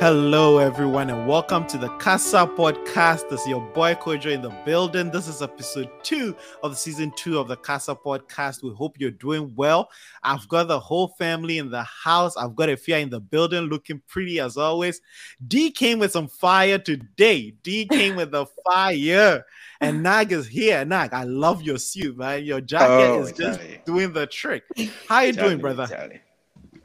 Hello, everyone, and welcome to the Casa Podcast. This is your boy Kojo in the building. This is episode two of the season two of the Casa Podcast. We hope you're doing well. I've got the whole family in the house. I've got Efia in the building, looking pretty as always. D came with some fire today. D came with the fire, and Nag is here. Nag, I love your suit, man. Your jacket Oh, is just Charlie. doing the trick. How you doing, brother? Charlie.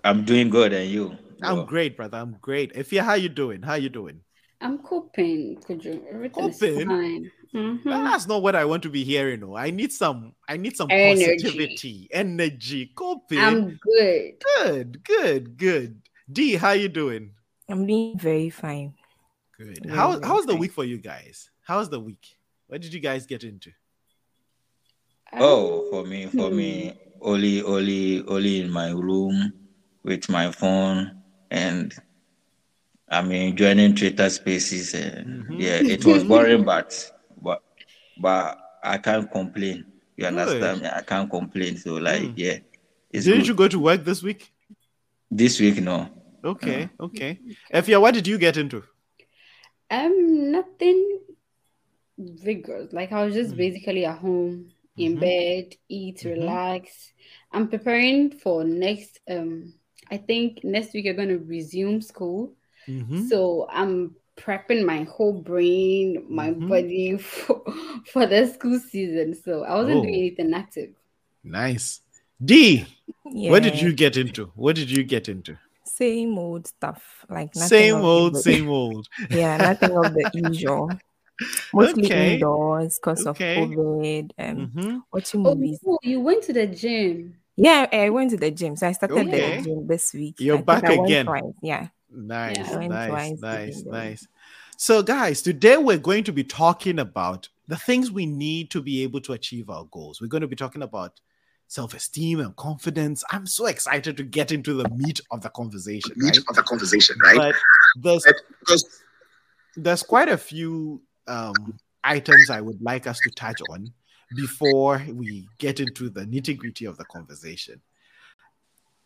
I'm doing good, and you? I'm Well, great, brother. I'm great. Efia, how you doing? How you doing? I'm coping, Kojo. Everything Coping? is fine. Mhm. That's not what I want to be hearing. No, I need some. I need some Energy. positivity, energy, coping. I'm good. good, good, good. D, how you doing? I'm doing very fine. Good. Very, How very how's the week for you guys? How's the week? What did you guys get into? Oh, for me, for Hmm. me, only, only, only in my room with my phone, and I'm enjoying Twitter Spaces. And Mhm. yeah, it was boring, but but but I can't complain. You Good. understand me? I can't complain. So like, Mm. yeah, it's Didn't good. you go to work this week? This week, no. Okay, okay. Efia, what did you get into? Um, nothing vigorous. Like I was just Mm. basically at home in Mhm. bed, eat, Mhm. relax. I'm preparing for next. Um, I think next week you're going to resume school, Mhm. so I'm prepping my whole brain, my Mhm. body for for the school season. So I wasn't Oh. doing anything active. Nice. D, what did you get into? What did you get into? Same old stuff. Like nothing Same of the- old, same old. Yeah, nothing of the usual. Mostly Okay. indoors because Okay. of COVID and hmm watching Oh, movies. no, you went to the gym. Yeah, I went to the gym. So I started Okay. the gym this week. You're I back again. twice. Yeah. Nice, Yeah. Nice, nice, nice. So, guys, today we're going to be talking about the things we need to be able to achieve our goals. We're going to be talking about self esteem and confidence. I'm so excited to get into the meat of the conversation, right? of the conversation, right? But there's there's quite a few um, items I would like us to touch on before we get into the nitty gritty of the conversation.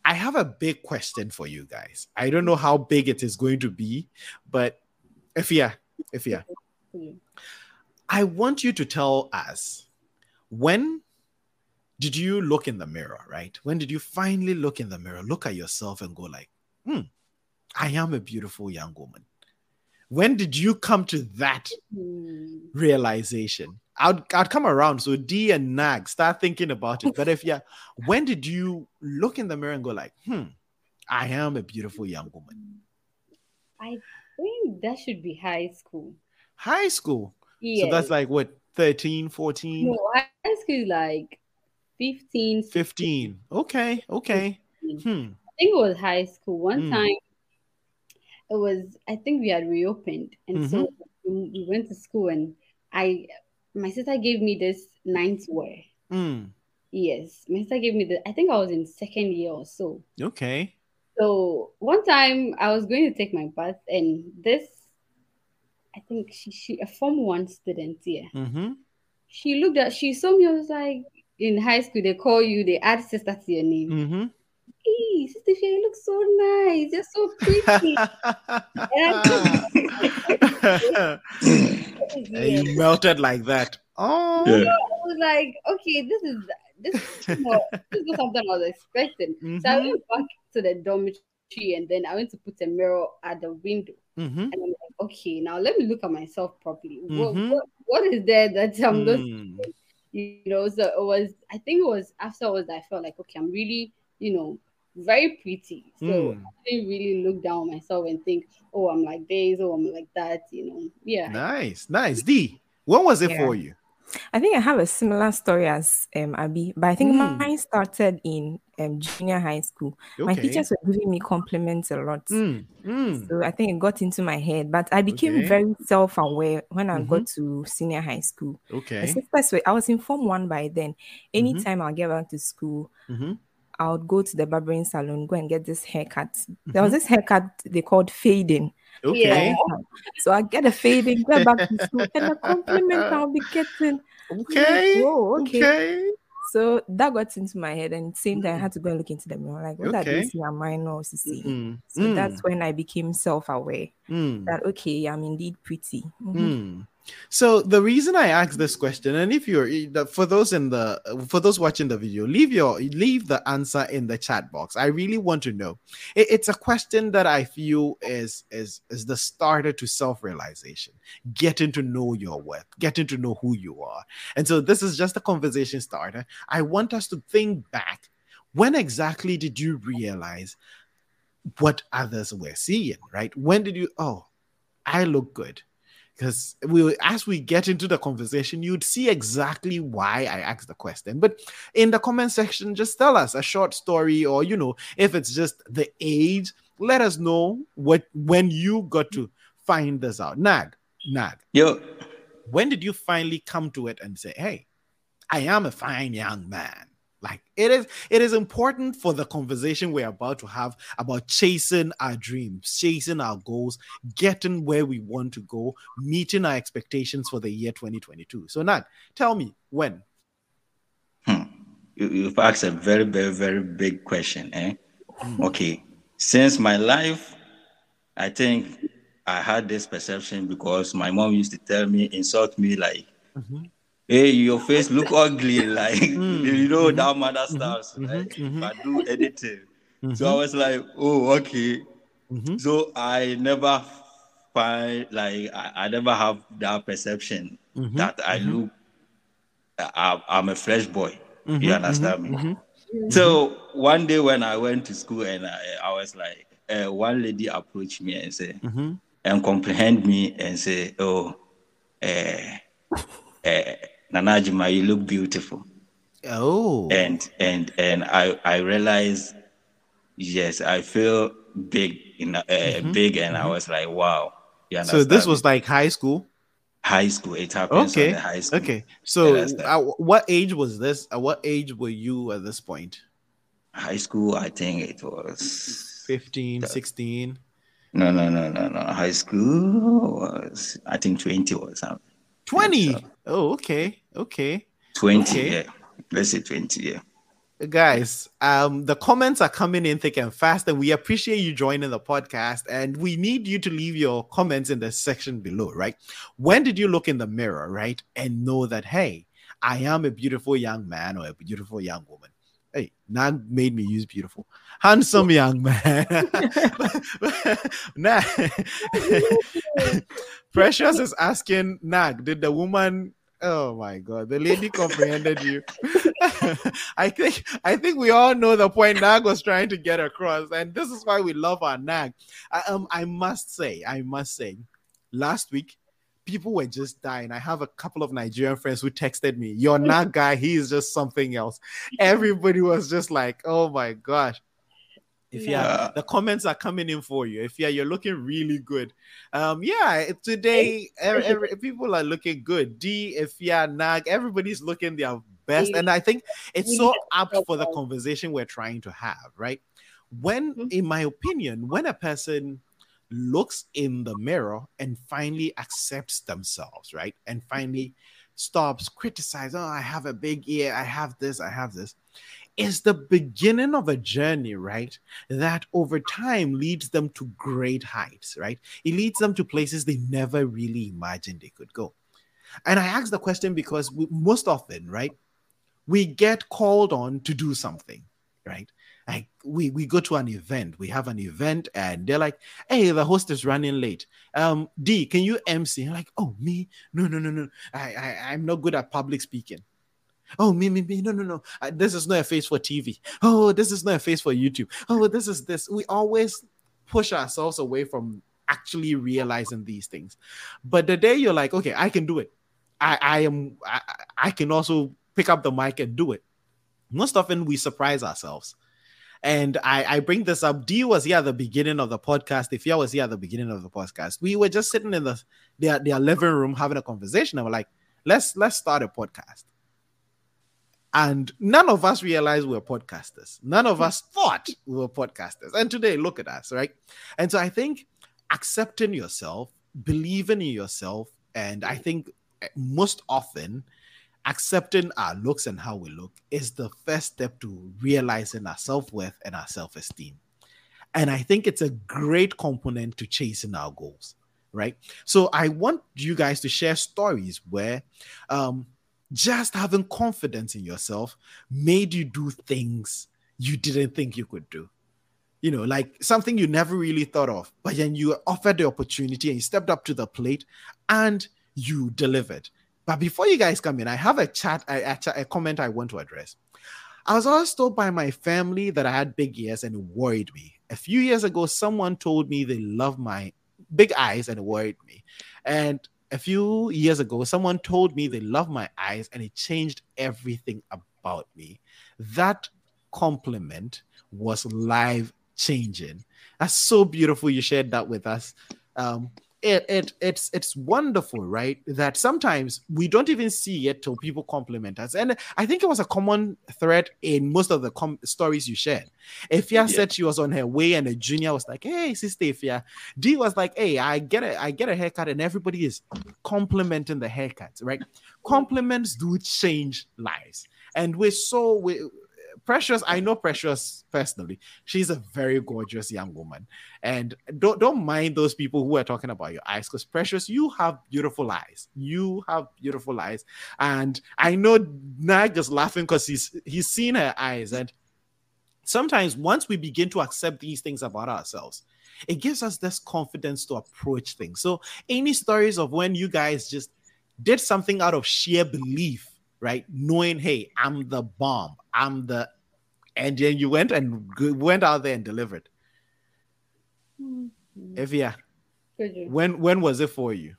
I have a big question for you guys. I don't know how big it is going to be, but Efia, if yeah, I want you to tell us when did you look in the mirror, right? When did you finally look in the mirror, look at yourself and go like, hmm, I am a beautiful young woman. When did you come to that Hmm. realization? I'd, I'd come around. So D and Nag start thinking about it. But Efia, when did you look in the mirror and go like, hmm, I am a beautiful young woman? I think that should be high school. High school. Yeah. So that's like what, 13, 14, no, high school is like 15, 16. 15. Okay, okay. Hmm. I think it was high school. One Mm. time it was I think we had reopened and so we we went to school and I my sister gave me this ninth wear. Mm. Yes, my sister gave me the I think I was in second year or so. Okay. So one time I was going to take my bath and this I think she she a form one student here. Mm-hmm. She looked at she saw me, I was like in high school they call you, they add sister to your name. Mm-hmm. Hey, sister Fia, you look so nice, you're so pretty. and you melted like that. Oh, Yeah. I was like, okay, this is this is too this is not something I was expecting. So I Mhm. went back to the dormitory and then I went to put a mirror at the window. Mhm. And I'm like, okay, now let me look at myself properly. What, Mhm. what, what is there that I'm not, Mm. you know? So it was, I think it was afterwards that I felt like, okay, I'm really, you know, very pretty. So Mm. I didn't really look down myself and think, oh, I'm like this, oh, I'm like that, you know. Yeah. Nice, nice. D, when was it Yeah. for you? I think I have a similar story as um Abby, but I think Mm. mine started in um junior high school. My teachers were giving me compliments a lot. Mm, mm. So I think it got into my head, but I became Okay. very self-aware when I Mhm. got to senior high school. My Okay. sisters were, I was in form one by then. Mm-hmm. Anytime I'll get back to school, Mhm. I would go to the barbering salon, go and get this haircut. There Mhm. was this haircut they called fading. Okay. So I get a fading, go back to school, and the compliment I'll be getting. Okay. Whoa, okay. Okay. So that got into my head, and same time I had to go and look into the mirror. Like, what Okay. are these your minors to see? Mm, So mm, that's when I became self-aware mm. that okay, I'm indeed pretty. Mhm. Hmm. So the reason I asked this question, and if you're for those in the for those watching the video, leave your leave the answer in the chat box. I really want to know. It- it's a question that I feel is is is the starter to self realization, getting to know your worth, getting to know who you are. And so this is just a conversation starter. I want us to think back. When exactly did you realize what others were seeing? Right? When did you? Oh, I look good because we as we get into the conversation you'd see exactly why i asked the question. But in the comment section just tell us a short story or you know if it's just the age let us know what when you got to find this out. Nag nag. Yo, when did you finally come to it and say hey i am a fine young man like it is it is important for the conversation we're about to have about chasing our dreams chasing our goals getting where we want to go meeting our expectations for the year 2022 so nag tell me when hmm, you, you've asked a very, very, very big question. Eh? Mm. Okay. Since my life, I think I had this perception because my mom used to tell me, insult me like, Mhm. Hey, your face look ugly, like Mm, you know mhm, that mother stuff. mhm, Like mhm. if I do anything. So I Mhm, was like, oh, okay. mhm, So I never find like I, I never have that perception that I look I, I'm a fresh boy. You understand me? So one day when I went to school and I, I was like, uh, one lady approached me and said, and comprehend me and say, oh, uh, uh, Nanajima, you look beautiful. oh And and and I I realized, yes, I feel big in uh, Mhm, big, and I mhm. was like, wow. So this was like high school high school. It happens okay high school. okay so uh, what age was this at what age were you at this point High school, I think it was 15 16 no no no no no. High school was I think 20 or something. 20 so. Oh okay okay 20, Okay. yeah. Let's say 20, yeah. guys um the comments are coming in thick and fast and we appreciate you joining the podcast and we need you to leave your comments in the section below right when did you look in the mirror right and know that hey i am a beautiful young man or a beautiful young woman hey now made me use beautiful handsome young man nah. precious is asking nag did the woman Oh my god, the lady comprehended you. I think I think we all know the point Nag was trying to get across, and this is why we love our Nag. I, um, I must say, I must say, last week people were just dying. I have a couple of Nigerian friends who texted me, "Your Nag guy, he is just something else." Everybody was just like, "Oh my gosh." Efia, Yeah. the comments are coming in for you. Efia, you're looking really good. Um, yeah, today every, every- people are looking good. D, Efia, Nag, everybody's looking their best, and I think it's so apt for the conversation we're trying to have, right? When, Mhm. in my opinion, when a person looks in the mirror and finally accepts themselves, right, and finally stops criticizing, oh, I have a big ear, I have this, I have this, is the beginning of a journey, right? That over time leads them to great heights, right? It leads them to places they never really imagined they could go. And I ask the question because we, most often, right, we get called on to do something, right? Like we we go to an event, we have an event, and they're like, "Hey, the host is running late. Um, D, can you MC?" I'm like, "Oh, me? No, no, no, no. I, I I'm not good at public speaking." Oh, me, me, me. No, no, no. Uh, this is not a face for TV. Oh, this is not a face for YouTube. Oh, this is this. We always push ourselves away from actually realizing these things. But the day you're like, okay, I can do it. I, I am. I, I can also pick up the mic and do it. Most often we surprise ourselves. And I, I bring this up. D was here at the beginning of the podcast. If you was here at the beginning of the podcast, we were just sitting in the their, their living room having a conversation. And we're like, let's let's start a podcast. And none of us realized we were podcasters. None of us thought we were podcasters. And today, look at us, right? And so I think accepting yourself, believing in yourself, and I think most often accepting our looks and how we look is the first step to realizing our self-worth and our self-esteem and i think it's a great component to chasing our goals right so i want you guys to share stories where um, just having confidence in yourself made you do things you didn't think you could do you know, like something you never really thought of, but then you offered the opportunity and you stepped up to the plate and you delivered. But before you guys come in, I have a chat, a, a, a comment I want to address. I was always told by my family that I had big ears and it worried me. A few years ago, someone told me they love my big eyes and it worried me. And a few years ago, someone told me they love my eyes and it changed everything about me. That compliment was life changing. That's so beautiful. You shared that with us. Um, it, it it's it's wonderful, right? That sometimes we don't even see it till people compliment us, and I think it was a common thread in most of the com- stories you shared. Efia yeah. said she was on her way, and a junior was like, "Hey, sister Efia." D was like, "Hey, I get it, I get a haircut," and everybody is complimenting the haircut, right? Compliments do change lives, and we're so we Precious, I know Precious personally. She's a very gorgeous young woman. And don't don't mind those people who are talking about your eyes, because Precious, you have beautiful eyes. You have beautiful eyes. And I know Nag is laughing because he's he's seen her eyes. And sometimes once we begin to accept these things about ourselves, it gives us this confidence to approach things. So, any stories of when you guys just did something out of sheer belief right? Knowing, hey, I'm the bomb, I'm the, and then you went and went out there and delivered. Mm-hmm. Efia, when when was it for you?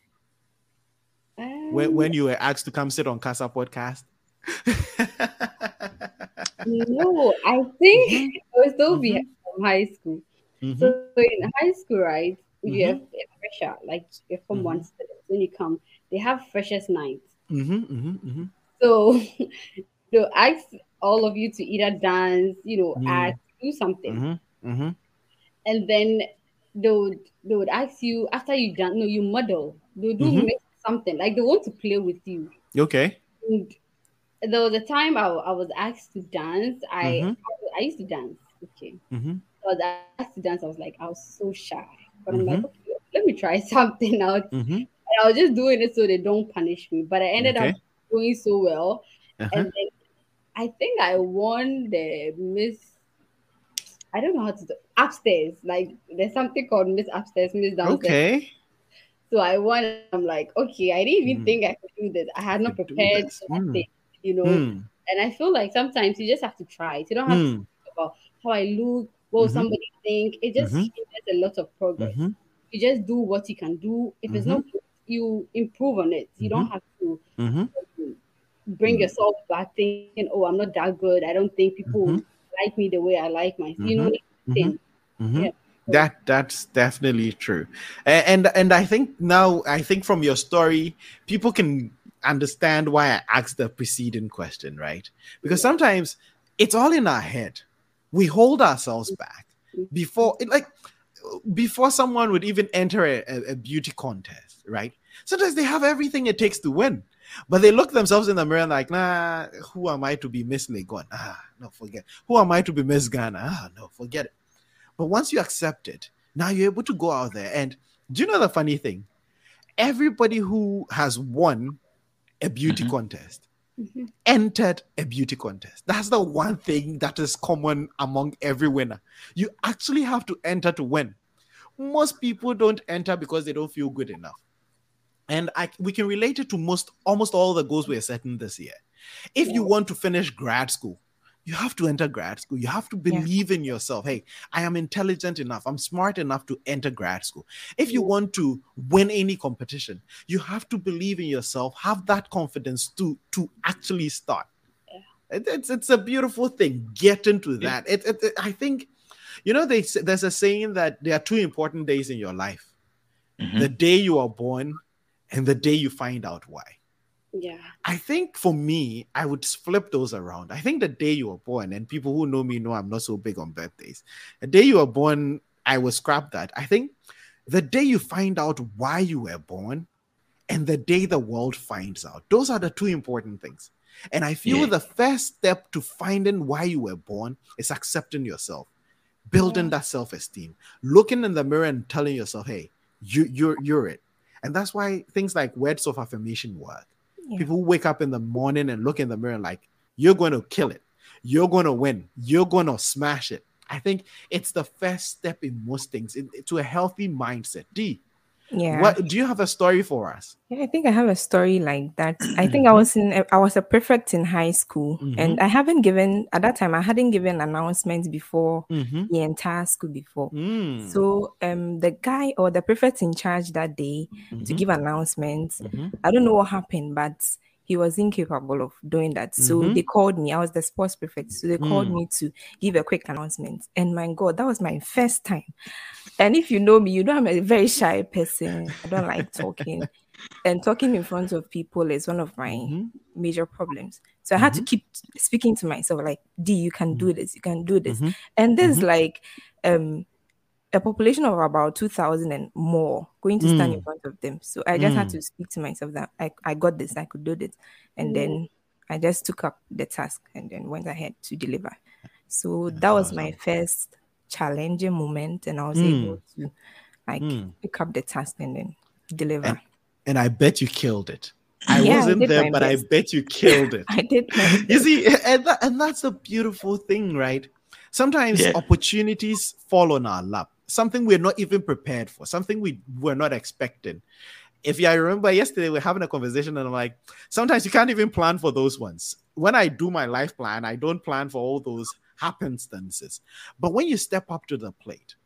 Um, when when you were asked to come sit on Casa podcast? no, I think mm-hmm. it was still mm-hmm. from high school. Mm-hmm. So, so, in high school, right, you mm-hmm. have a fresher, like if from one student, when you come, they have freshers night. Mm-hmm, mm-hmm, mm-hmm. So they'll ask all of you to either dance, you know, mm. act, do something. Mm-hmm. Mm-hmm. And then they would they would ask you after you dance, no, you model. They'll do mm-hmm. something like they want to play with you. Okay. And there was a time I, I was asked to dance. I mm-hmm. I, used to dance. Okay. Mm-hmm. I was asked to dance. I was like, I was so shy. But I'm like, mm-hmm. okay, let me try something out. And I was just doing it so they don't punish me. But I ended okay. up doing so well. Uh-huh. And then I think I won the Miss. I don't know how to do upstairs. Like there's something called Miss Upstairs, Miss Downstairs. Okay. So I won. I'm like, okay, I didn't even mm. think I could do this. I had not prepared mm. you know. Mm. And I feel like sometimes you just have to try it. You don't have to hmm. think about how I look, what mm-hmm. somebody think. It just mm-hmm. a lot of progress. Mm-hmm. You just do what you can do. If it's not, mm-hmm. you improve on it. You don't mm-hmm. have to bring mm-hmm. yourself back thinking, oh, I'm not that good. I don't think people mm-hmm. like me the way I like myself. Mm-hmm. You know, mm-hmm. mm-hmm. yeah. That that's definitely true, and, and and I think now I think from your story, people can understand why I asked the preceding question, right? Because sometimes it's all in our head. We hold ourselves back before, like, before someone would even enter a, a beauty contest, right? Sometimes they have everything it takes to win. But they look themselves in the mirror and like, nah, who am I to be Miss Legon? Ah, no, forget. Who am I to be Miss Ghana? Ah, no, forget it. But once you accept it, now you're able to go out there. And do you know the funny thing? Everybody who has won a beauty mm-hmm. contest mm-hmm. entered a beauty contest. That's the one thing that is common among every winner. You actually have to enter to win. Most people don't enter because they don't feel good enough and I, we can relate it to most almost all the goals we are setting this year. If you want to finish grad school, you have to enter grad school. You have to believe yeah. in yourself. Hey, I am intelligent enough. I'm smart enough to enter grad school. If you want to win any competition, you have to believe in yourself. Have that confidence to to actually start. Yeah. It, it's it's a beautiful thing. Get into that. Yeah. It, it, it, I think, you know, they, there's a saying that there are two important days in your life: mm-hmm. the day you are born and the day you find out why. Yeah. I think for me, I would flip those around. I think the day you were born, and people who know me know I'm not so big on birthdays. The day you were born, I will scrap that. I think the day you find out why you were born and the day the world finds out. Those are the two important things. And I feel yeah. the first step to finding why you were born is accepting yourself, building yeah. that self-esteem, looking in the mirror and telling yourself, hey, you, you're you're it. And that's why things like words of affirmation work. Yeah. People wake up in the morning and look in the mirror like, you're going to kill it. You're going to win. You're going to smash it. I think it's the first step in most things in, to a healthy mindset. D, yeah. What do you have a story for us? Yeah, I think I have a story like that. I think I was in I was a prefect in high school mm-hmm. and I haven't given at that time I hadn't given announcements before mm-hmm. the entire school before. Mm. So um the guy or the prefect in charge that day mm-hmm. to give announcements, mm-hmm. I don't know what happened, but he was incapable of doing that. So mm-hmm. they called me. I was the sports prefect. So they called mm. me to give a quick announcement. And my God, that was my first time. And if you know me, you know I'm a very shy person. I don't like talking. and talking in front of people is one of my mm-hmm. major problems. So I had mm-hmm. to keep speaking to myself, like, D, you can do mm-hmm. this, you can do this. Mm-hmm. And this mm-hmm. like um a population of about 2000 and more going to stand mm. in front of them so i just mm. had to speak to myself that I, I got this i could do this and mm. then i just took up the task and then went ahead to deliver so that was my first challenging moment and i was mm. able to like mm. pick up the task and then deliver and, and i bet you killed it I yeah, wasn't I there, but best. I bet you killed it. I did. you see, and, that, and that's the beautiful thing, right? Sometimes yeah. opportunities fall on our lap something we're not even prepared for, something we were not expecting. If I remember yesterday, we are having a conversation, and I'm like, sometimes you can't even plan for those ones. When I do my life plan, I don't plan for all those happenstances. But when you step up to the plate,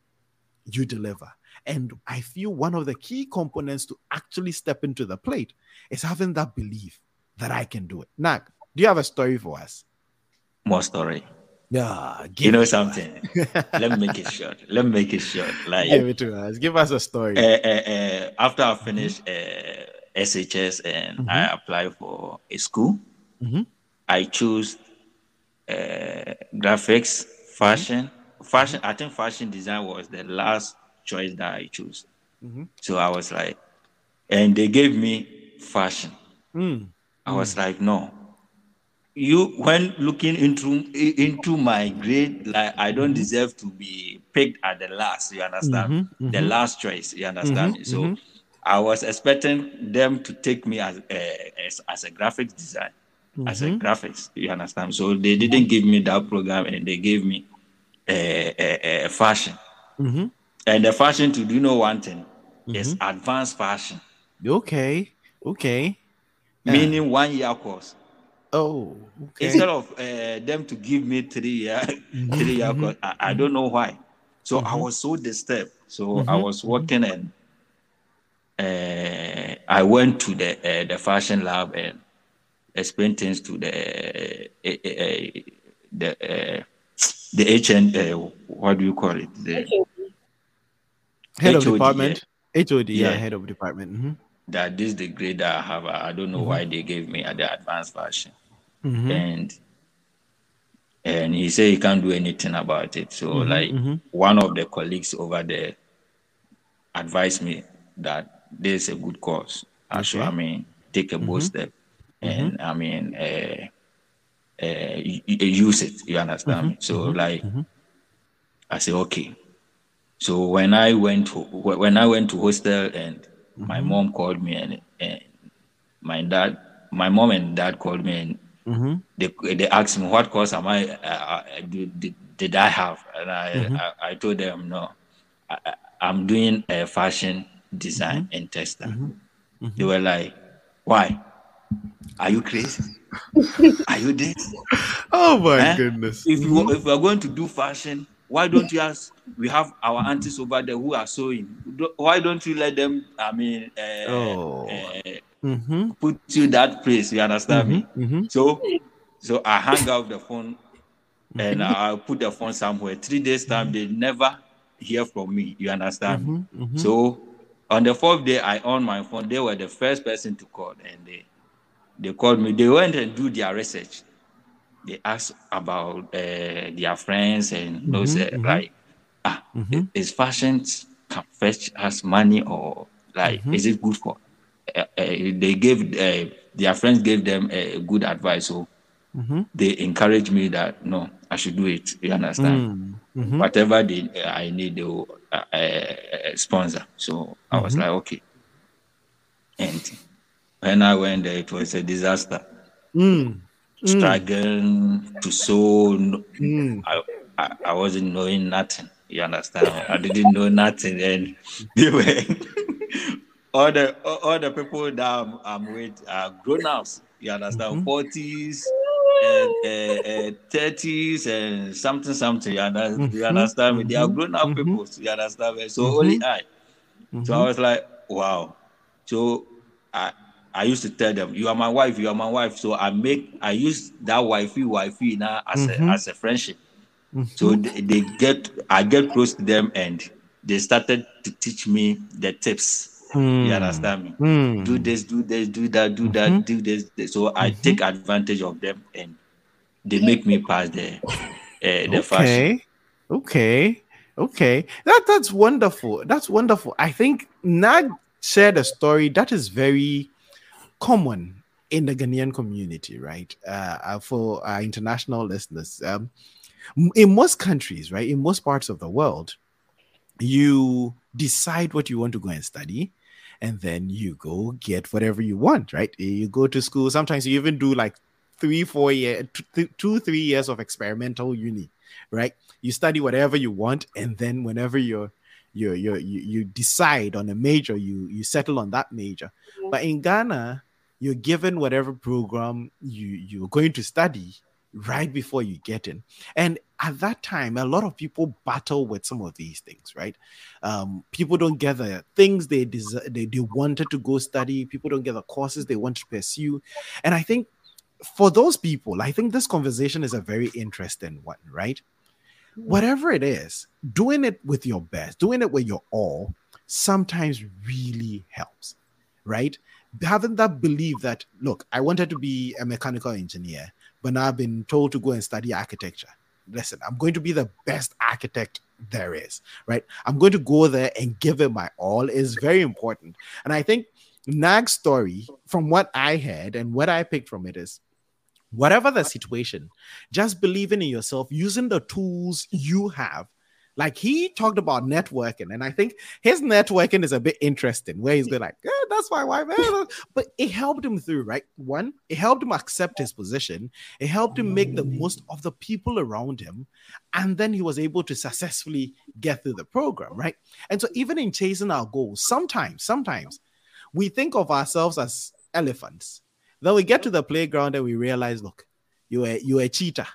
you deliver. And I feel one of the key components to actually step into the plate is having that belief that I can do it. Nag, do you have a story for us? More story. Yeah, you know something. Let me make it short. Let me make it short. Like give it to us. Give us a story. Uh, uh, uh, after I finished SHS and mm-hmm. I applied for a school, mm-hmm. I chose graphics, fashion, fashion. I think fashion design was the last choice that I chose. Mm-hmm. So I was like, and they gave me fashion. Mm. I was like, no, you when looking into into my grade like i don't mm-hmm. deserve to be picked at the last you understand? Mm-hmm, the mm-hmm. last choice you understand? Mm-hmm, so mm-hmm. i was expecting them to take me as a, as, as a graphics design as a mm-hmm. graphics you understand? So they didn't give me that program and they gave me a, a, a fashion. And the fashion to do know one thing? Is advanced fashion. Okay okay. Meaning one year course Oh, okay. Instead of uh, them to give me three year, mm-hmm. three year, mm-hmm. I, I, don't know why. So mm-hmm. I was so disturbed. So mm-hmm. I was working and uh, I went to the uh, the fashion lab and explained things to the uh, the the HN what do you call it the head HOD, of department HOD yeah, yeah head of department. That this degree that I have. I don't know why mm-hmm. they gave me at the advanced version. mm-hmm. and and he said he can't do anything about it. So mm-hmm, like mm-hmm. one of the colleagues over there advised me that there's a good course. Okay. So I mean, take a bold mm-hmm. step, and mm-hmm. I mean, uh, uh, use it. You understand me? So like, I said okay. So when I went to when I went to hostel and my mom called me and, and my dad, my mom and dad called me and Mm-hmm. They they asked me what course am I uh, uh did, did I have, and I, mm-hmm. I, I told them no, I, am doing a fashion design mm-hmm. and tester. Mm-hmm. Mm-hmm. They were like, why? Are you crazy? are you dead? Oh my eh? goodness! If you if we are going to do fashion, why don't you ask? We have our aunties over there who are sewing. Why don't you let them? I mean, uh, oh. Uh, mm-hmm. put you that place. You understand mm-hmm. me? Mm-hmm. So, so I hang out the phone and I put the phone somewhere. Three days time, they never hear from me. You understand me? Mm-hmm. Mm-hmm. So, on the fourth day, I on my phone. They were the first person to call, and they they called me. They went and do their research. They asked about uh, their friends and those uh, like, ah, is fashion can fetch us money or like, is it good for uh, they gave their friends gave them a good advice. So mm-hmm. they encouraged me that no, I should do it. You understand? Mm, mm-hmm. Whatever they I need, they will sponsor. So I was mm-hmm. like, okay. And when I went there, it was a disaster. Mm. Struggling to sew. Mm. I, I, I wasn't knowing nothing. You understand? I didn't know nothing, and they were all the all the people that I'm, I'm with are grown ups. You understand? 40s and thirties and something something. You understand? Mm-hmm. You understand me? They are grown up mm-hmm. people. You understand me? So mm-hmm. only I. So I mm-hmm. was like, wow. So I I used to tell them, "You are my wife. You are my wife." So I make I use that wifey wifey now as a mm-hmm. as a friendship. So mm-hmm. they, they get I get close to them and they started to teach me the tips. Mm. You understand me? Mm. Do this, do this, do that, do that, mm-hmm. do this, this. So I mm-hmm. take advantage of them and they make me pass the uh, the okay. fashion. Okay. Okay. That that's wonderful. That's wonderful. I think Nag shared a story that is very common in the Ghanaian community, right? Uh, uh for our international listeners. Um, in most countries, right, in most parts of the world, you decide what you want to go and study, and then you go get whatever you want, right? Eh, you go to school. Sometimes you even do like three, four years, two, three years of experimental uni, right? You study whatever you want, and then whenever you're you you you decide on a major, you you settle on that major. But in Ghana, you're given whatever program you you're going to study, right before you get in. And at that time, a lot of people battle with some of these things, right? Um, people don't get the things they, des- they they wanted to go study. People don't get the courses they want to pursue. And I think for those people, I think this conversation is a very interesting one, right? Whatever it is, doing it with your best, doing it with your all, sometimes really helps, right? Having that belief that, look, I wanted to be a mechanical engineer but now I've been told to go and study architecture. Listen, I'm going to be the best architect there is, right? I'm going to go there and give it my all is very important. And I think Nag's story, from what I heard and what I picked from it, is whatever the situation, just believing in yourself, using the tools you have like he talked about networking, and I think his networking is a bit interesting. Where he's going like, yeah, "That's my wife," but it helped him through. Right, one, it helped him accept his position. It helped him make the mm. most of the people around him, and then he was able to successfully get through the program. Right, and so even in chasing our goals, sometimes, sometimes we think of ourselves as elephants. Then we get to the playground and we realize, look, you're a, you're a cheetah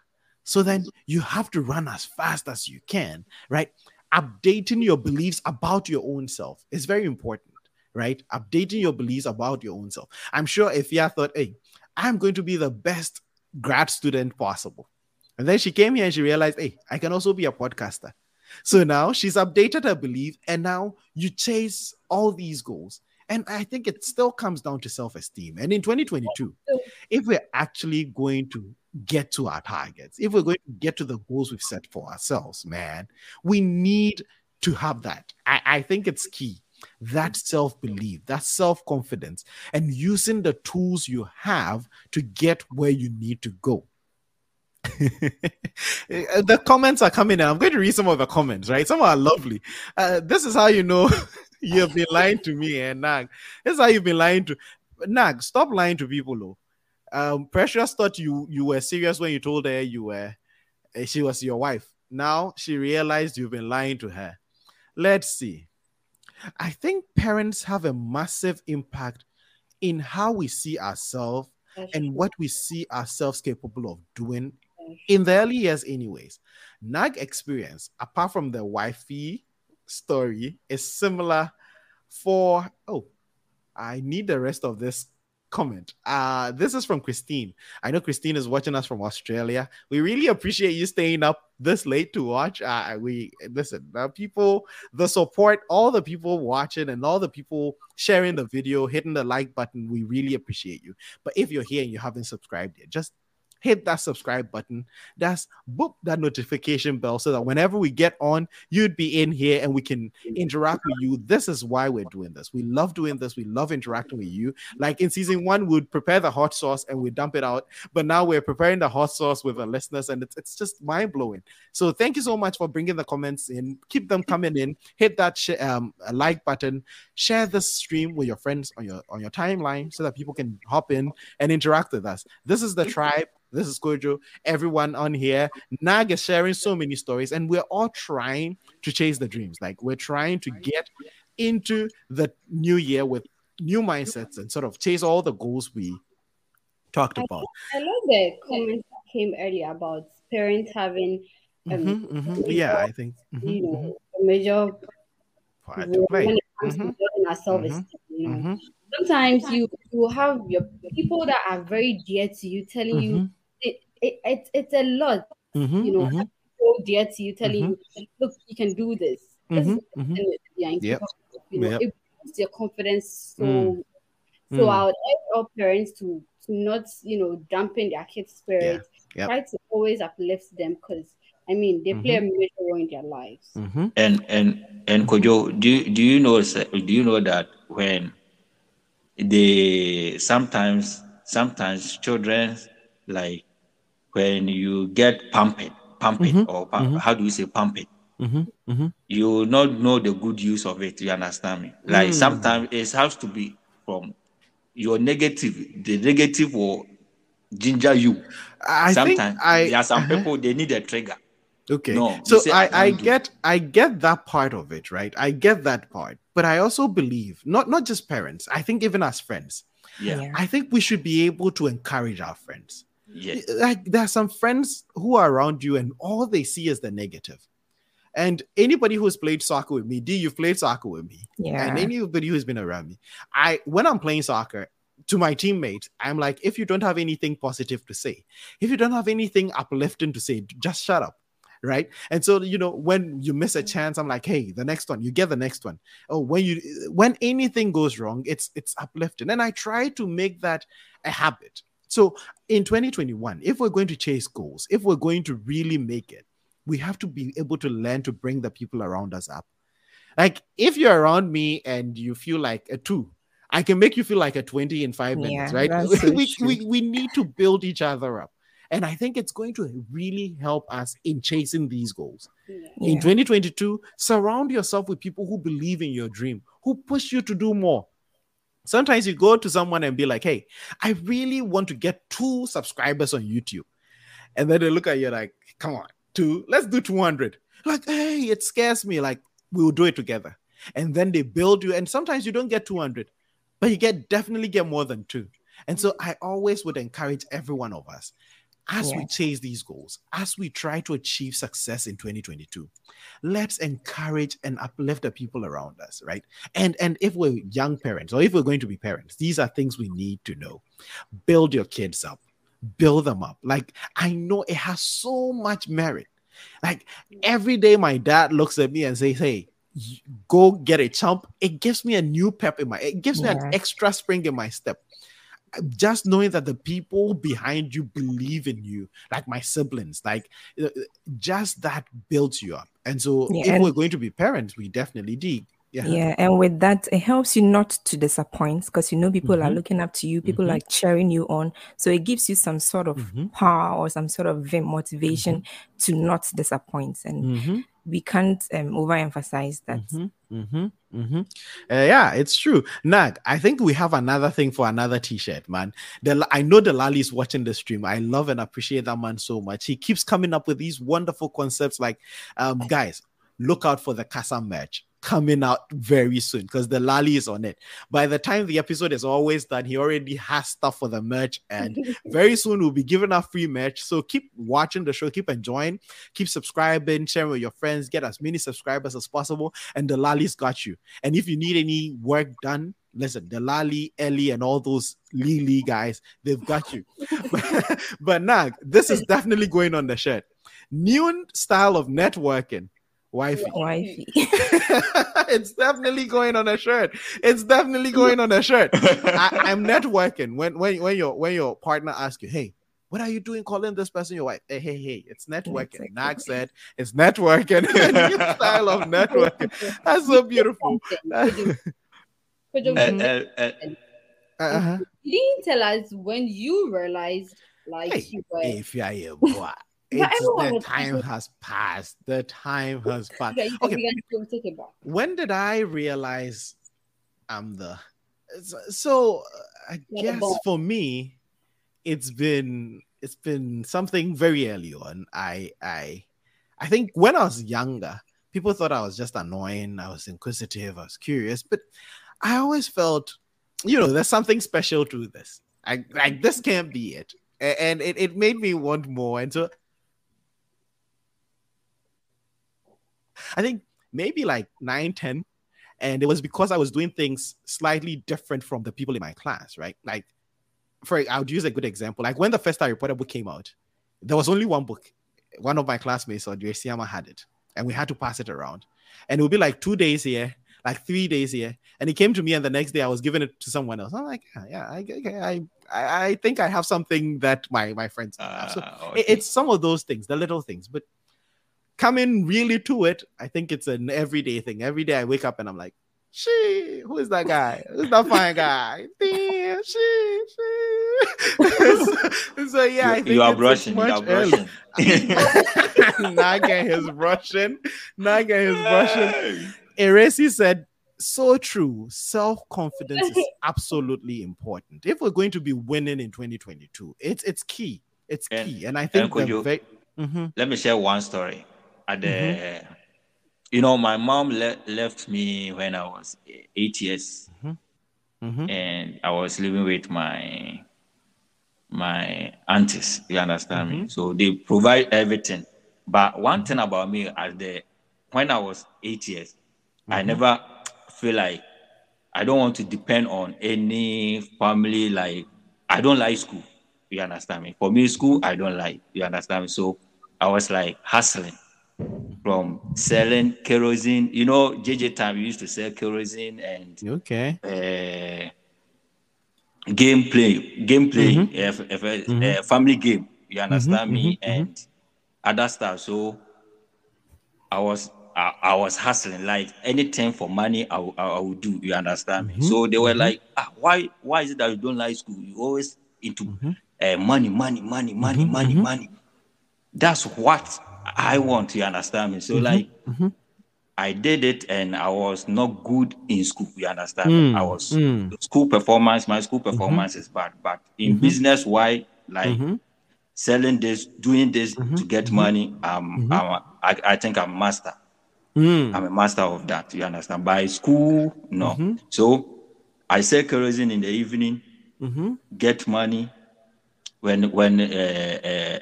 so then you have to run as fast as you can, right? Updating your beliefs about your own self is very important, right? Updating your beliefs about your own self. I'm sure if you thought, hey, I'm going to be the best grad student possible. And then she came here and she realized, hey, I can also be a podcaster. So now she's updated her belief, and now you chase all these goals. And I think it still comes down to self esteem. And in 2022, if we're actually going to get to our targets, if we're going to get to the goals we've set for ourselves, man, we need to have that. I, I think it's key. That self belief, that self confidence, and using the tools you have to get where you need to go. the comments are coming in. I'm going to read some of the comments, right? Some are lovely. Uh, this is how you know you've been lying to me and Nag. That's how you've been lying to Nag. Stop lying to people, though. Um, Precious thought you you were serious when you told her you were uh, she was your wife. Now she realized you've been lying to her. Let's see. I think parents have a massive impact in how we see ourselves and what we see ourselves capable of doing in the early years, anyways. Nag experience, apart from the wifey story, is similar for oh, I need the rest of this comment. Uh, this is from Christine. I know Christine is watching us from Australia. We really appreciate you staying up this late to watch. Uh, we listen, the people, the support, all the people watching, and all the people sharing the video, hitting the like button. We really appreciate you. But if you're here and you haven't subscribed yet, just hit that subscribe button. That's boop that notification bell so that whenever we get on, you'd be in here and we can interact with you. This is why we're doing this. We love doing this. We love interacting with you. Like in season one, we'd prepare the hot sauce and we dump it out. But now we're preparing the hot sauce with the listeners, and it's, it's just mind blowing. So thank you so much for bringing the comments in. Keep them coming in. Hit that sh- um, like button. Share this stream with your friends on your on your timeline so that people can hop in and interact with us. This is the tribe. This is Kojo. Everyone on here, Nag is sharing so many stories, and we're all trying to chase the dreams. Like we're trying to get into the new year with new mindsets and sort of chase all the goals we talked about. I, I love the comments that came earlier about parents having um, mm-hmm, mm-hmm. yeah, I think mm-hmm, you know mm-hmm. major part to play. when it comes to Mm-hmm. building our self-esteem. You know, Mm-hmm. sometimes you you have your people that are very dear to you telling you it, it, it it's a lot. Mm-hmm, You know, mm-hmm, so dear to you telling you, look, you can do this. This mm-hmm, mm-hmm. something you Yep. You know, Yep. it boosts your confidence so. Mm. So Mm. I would urge all parents to to not you know dampen their kids' spirit. Yep. Try to always uplift them because I mean they play a major role in their lives. Mm-hmm. And and and Kojo, do you- do you know do you know that when they sometimes sometimes children like when you get pumped pumping Mhm, or pump, mhm. how do you say pumping Mm-hmm. Mm-hmm. you will not know the good use of it you understand me like Mm. sometimes it has to be from your negative the negative will ginger you I think sometimes I there are some uh-huh. people they need a trigger Okay. No, so I, "I I can't do." get I get that part of it, right? I get that part. But I also believe not not just parents, I think even as friends, yeah Yeah. I think we should be able to encourage our friends. Yeah Like there are some friends who are around you and all they see is the negative. And anybody who's played soccer with me, D, you've played soccer with me. Yeah. And anybody who's been around me, I when I'm playing soccer to my teammates, I'm like, if you don't have anything positive to say, if you don't have anything uplifting to say, just shut up. Right. And so, you know, when you miss a chance, I'm like, hey, the next one, you get the next one. Oh, when you when anything goes wrong, it's it's uplifting. And I try to make that a habit. So in 2021, if we're going to chase goals, if we're going to really make it, we have to be able to learn to bring the people around us up. Like if you're around me and you feel like a two, I can make you feel like a 20 in five minutes, Yeah, right? so we, we, we need to build each other up. And I think it's going to really help us in chasing these goals. In 2022, surround yourself with people who believe in your dream, who push you to do more. Sometimes you go to someone and be like, hey, I really want to get two subscribers on YouTube. And then they look at you like, come on, two, let's do 200. Like, hey, it scares me. Like, we'll do it together. And then they build you. And sometimes you don't get 200, but you get definitely get more than two. And so I always would encourage every one of us as we chase these goals, as we try to achieve success in 2022, let's encourage and uplift the people around us, right? And and if we're young parents or if we're going to be parents, these are things we need to know. Build your kids up, build them up. Like I know it has so much merit. Like every day, my dad looks at me and says, "Hey." Go get a chump. It gives me a new pep in my. It gives me an extra spring in my step just knowing that the people behind you believe in you, like my siblings, like uh, just that builds you up. And so, Yeah, if and- we're going to be parents, we definitely did. Yeah. Yeah, and with that, it helps you not to disappoint because you know people are Mhm. looking up to you, people Mhm. are cheering you on. So it gives you some sort of Mhm. power or some sort of motivation to not disappoint. And Mhm. We can't um, overemphasize that. Mhm, mhm, mhm. Uh, yeah, it's true. Nag, I think we have another thing for another T-shirt, man. The I know the Lali is watching the stream. I love and appreciate that man so much. He keeps coming up with these wonderful concepts. Like, um, guys, look out for the Casa merch coming out very soon because the Lali is on it. By the time the episode is always done, he already has stuff for the merch, and very soon we'll be giving out free merch. So keep watching the show, keep enjoying, keep subscribing, sharing with your friends, get as many subscribers as possible, and the Lali's got you. And if you need any work done, listen, the Lali, Ellie, and all those Lili guys, they've got you. but, but Nag, this is definitely going on the shirt. New style of networking. Wifey. Wifey. it's definitely going on a shirt. It's definitely going on a shirt. I, I'm networking when when when your when your partner asks you, hey, what are you doing calling this person your wife? Hey, hey, hey, it's networking. Exactly. Nag said it's networking. new style of networking. That's so beautiful. Eh, eh, eh. uh-huh. You didn't tell us when you realized like hey, you were if you are a boy. It's, the time has passed. The time has passed. Okay, okay. When did I realize I'm the so I guess for me, it's been it's been something very early on. I I I think when I was younger, people thought I was just annoying, I was inquisitive, I was curious, but I always felt, you know, there's something special to this. I like this can't be it. And it, it made me want more. And so I think maybe like 9, 10, and it was because I was doing things slightly different from the people in my class, right? Like, for I would use a good example. Like when the first Harry Potter book came out, there was only one book. One of my classmates, or Siyama, had it, and we had to pass it around. And it would be like two days here, like three days here. And he came to me, and the next day I was giving it to someone else. I'm like, yeah, yeah I, I, I think I have something that my my friends have. So uh, okay. it's some of those things, the little things, but coming really to it, I think it's an everyday thing. Every day I wake up and I'm like, she, who is that guy? Who's that fine guy? Damn, she, she. so, yeah, I think you are brushing. You are brushing. Naga is brushing. Naga is brushing. Eresi said, so true. Self confidence is absolutely important. If we're going to be winning in 2022, it's it's key. It's key. And, I think and you, ve- mm-hmm. let me share one story at the mm-hmm. you know my mom le- left me when i was eight years mm-hmm. Mm-hmm. and i was living with my my aunties you understand me mm-hmm. so they provide everything but one thing about me as the when i was eight years i mm-hmm. never feel like i don't want to depend on any family like i don't like school you understand me for me school i don't like you understand me so i was like hustling from selling kerosene. You know, JJ time we used to sell kerosene and okay uh, gameplay, gameplay, mm-hmm. if, if, mm-hmm. uh, family game. You understand mm-hmm, me mm-hmm, mm-hmm. and other stuff. So I was I, I, was hustling like anything for money I, I, I would do. You understand me? So they were like, ah, why why is it that you don't like school? You always into uh, money, money, money, money, money, money. That's what I want, you understand me? So mm-hmm. like mm-hmm. I did it and I was not good in school, you understand mm. I was mm. school performance, my school mm-hmm. performance mm-hmm. is bad, but in mm-hmm. business why like mm-hmm. selling this, doing this to get money, um I'm a, I, I think I'm master. Mm. I'm a master of that, you understand? By school, no. So I sell kerosene in the evening, get money when when uh, uh,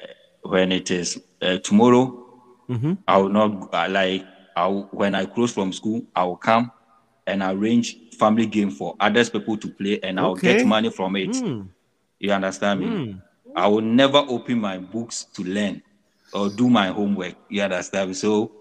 when it is uh, tomorrow, mm-hmm. I will not uh, like I when I close from school, I will come and arrange family game for others people to play, and I'll get money from it. Mm. You understand me? Mm. I will never open my books to learn or do my homework. You understand me? So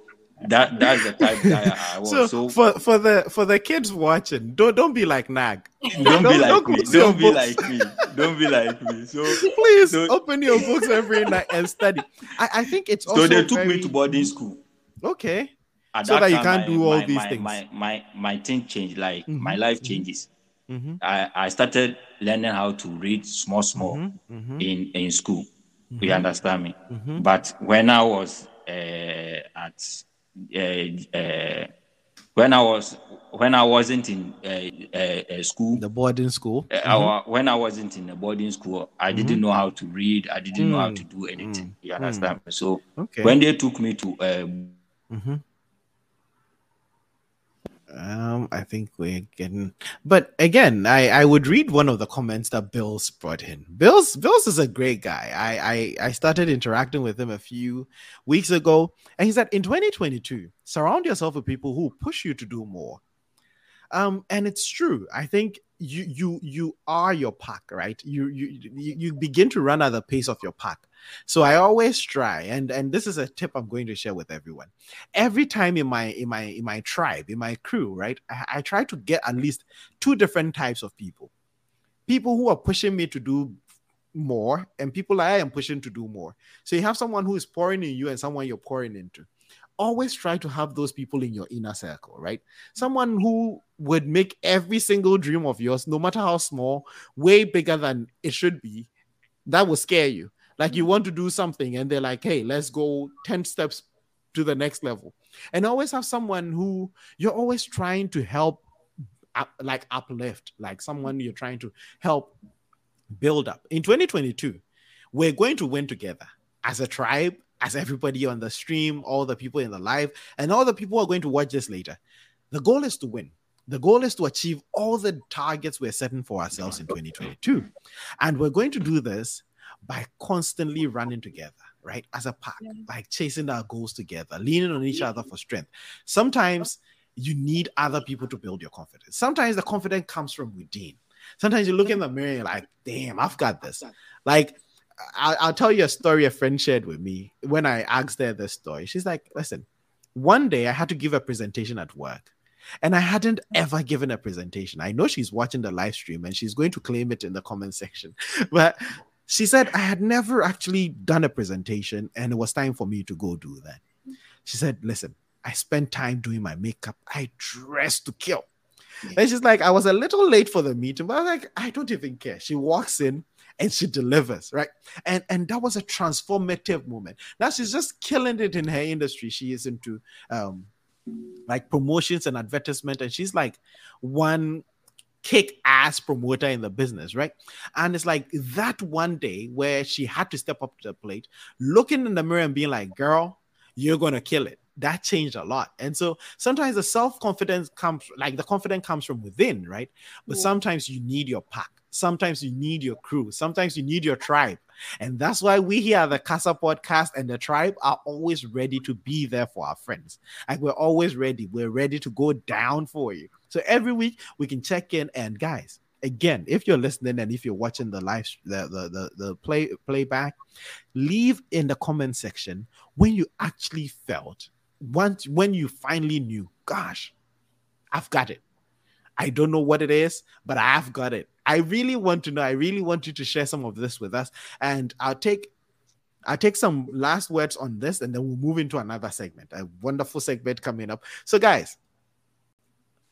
that that's the type that I, was. So, so, for for the for the kids watching, don't don't be like Nag. Don't, don't be like don't me. Don't be like me. Don't be like me. So please so, open your books every night and study. I, I think it's so they took very... me to boarding school. Okay. At so that, that you can't my, do all my, these my, things. My my my thing changed. Like mm-hmm. my life mm-hmm. changes. Mm-hmm. I, I started learning how to read small small mm-hmm. mm-hmm. in in school. You mm-hmm. understand me? But when I was uh, at when I was when I wasn't in uh, school, the boarding school. Mm-hmm. I, when I wasn't in the boarding school, I didn't mm-hmm. know how to read. I didn't mm-hmm. know how to do anything. Mm. You understand? So okay. when they took me to mm-hmm. Um, I think we're getting, but again, I I would read one of the comments that Bills brought in. Bills Bills is a great guy. I I I started interacting with him a few weeks ago, and he said in 2022, surround yourself with people who push you to do more. Um, and it's true. I think you you you are your pack, right? You you you begin to run at the pace of your pack. So I always try, and and this is a tip I'm going to share with everyone. Every time in my in my in my tribe, in my crew, right, I, I try to get at least two different types of people. People who are pushing me to do more, and people I am pushing to do more. So you have someone who is pouring in you and someone you're pouring into. Always try to have those people in your inner circle, right? Someone who would make every single dream of yours, no matter how small, way bigger than it should be. That will scare you. Like you mm. want to do something, and they're like, hey, let's go 10 steps to the next level. And always have someone who you're always trying to help up, like uplift, like someone you're trying to help build up. In 2022, we're going to win together as a tribe, as everybody on the stream, all the people in the live, and all the people who are going to watch this later. The goal is to win. The goal is to achieve all the targets we're setting for ourselves in 2022. And we're going to do this by constantly running together, right? As a pack, like chasing our goals together, leaning on each other for strength. Sometimes you need other people to build your confidence. Sometimes the confidence comes from within. Sometimes you look in the mirror and you're like, damn, I've got this. Like, I'll, I'll, tell you a story a friend shared with me when I asked her this story. She's like, listen, one day I had to give a presentation at work. And I hadn't ever given a presentation. I know she's watching the live stream and she's going to claim it in the comment section. But she said, I had never actually done a presentation and it was time for me to go do that. She said, Listen, I spent time doing my makeup. I dressed to kill. And she's like, I was a little late for the meeting, but I was like, I don't even care. She walks in and she delivers, right? And and that was a transformative moment. Now she's just killing it in her industry. She is into um like promotions and advertisement, and she's like one kick ass promoter in the business, right? And it's like that one day where she had to step up to the plate, looking in the mirror and being like, girl, you're gonna kill it. That changed a lot. And so sometimes the self-confidence comes like the confidence comes from within, right? But yeah. sometimes you need your pack. Sometimes you need your crew. Sometimes you need your tribe. And that's why we here at the Casa podcast and the tribe are always ready to be there for our friends. Like we're always ready. We're ready to go down for you. So every week we can check in and guys, again, if you're listening and if you're watching the live the the the, the play playback, leave in the comment section when you actually felt once when you finally knew, gosh, I've got it. I don't know what it is, but I've got it. I really want to know. I really want you to share some of this with us. And I'll take I'll take some last words on this and then we'll move into another segment. A wonderful segment coming up. So, guys,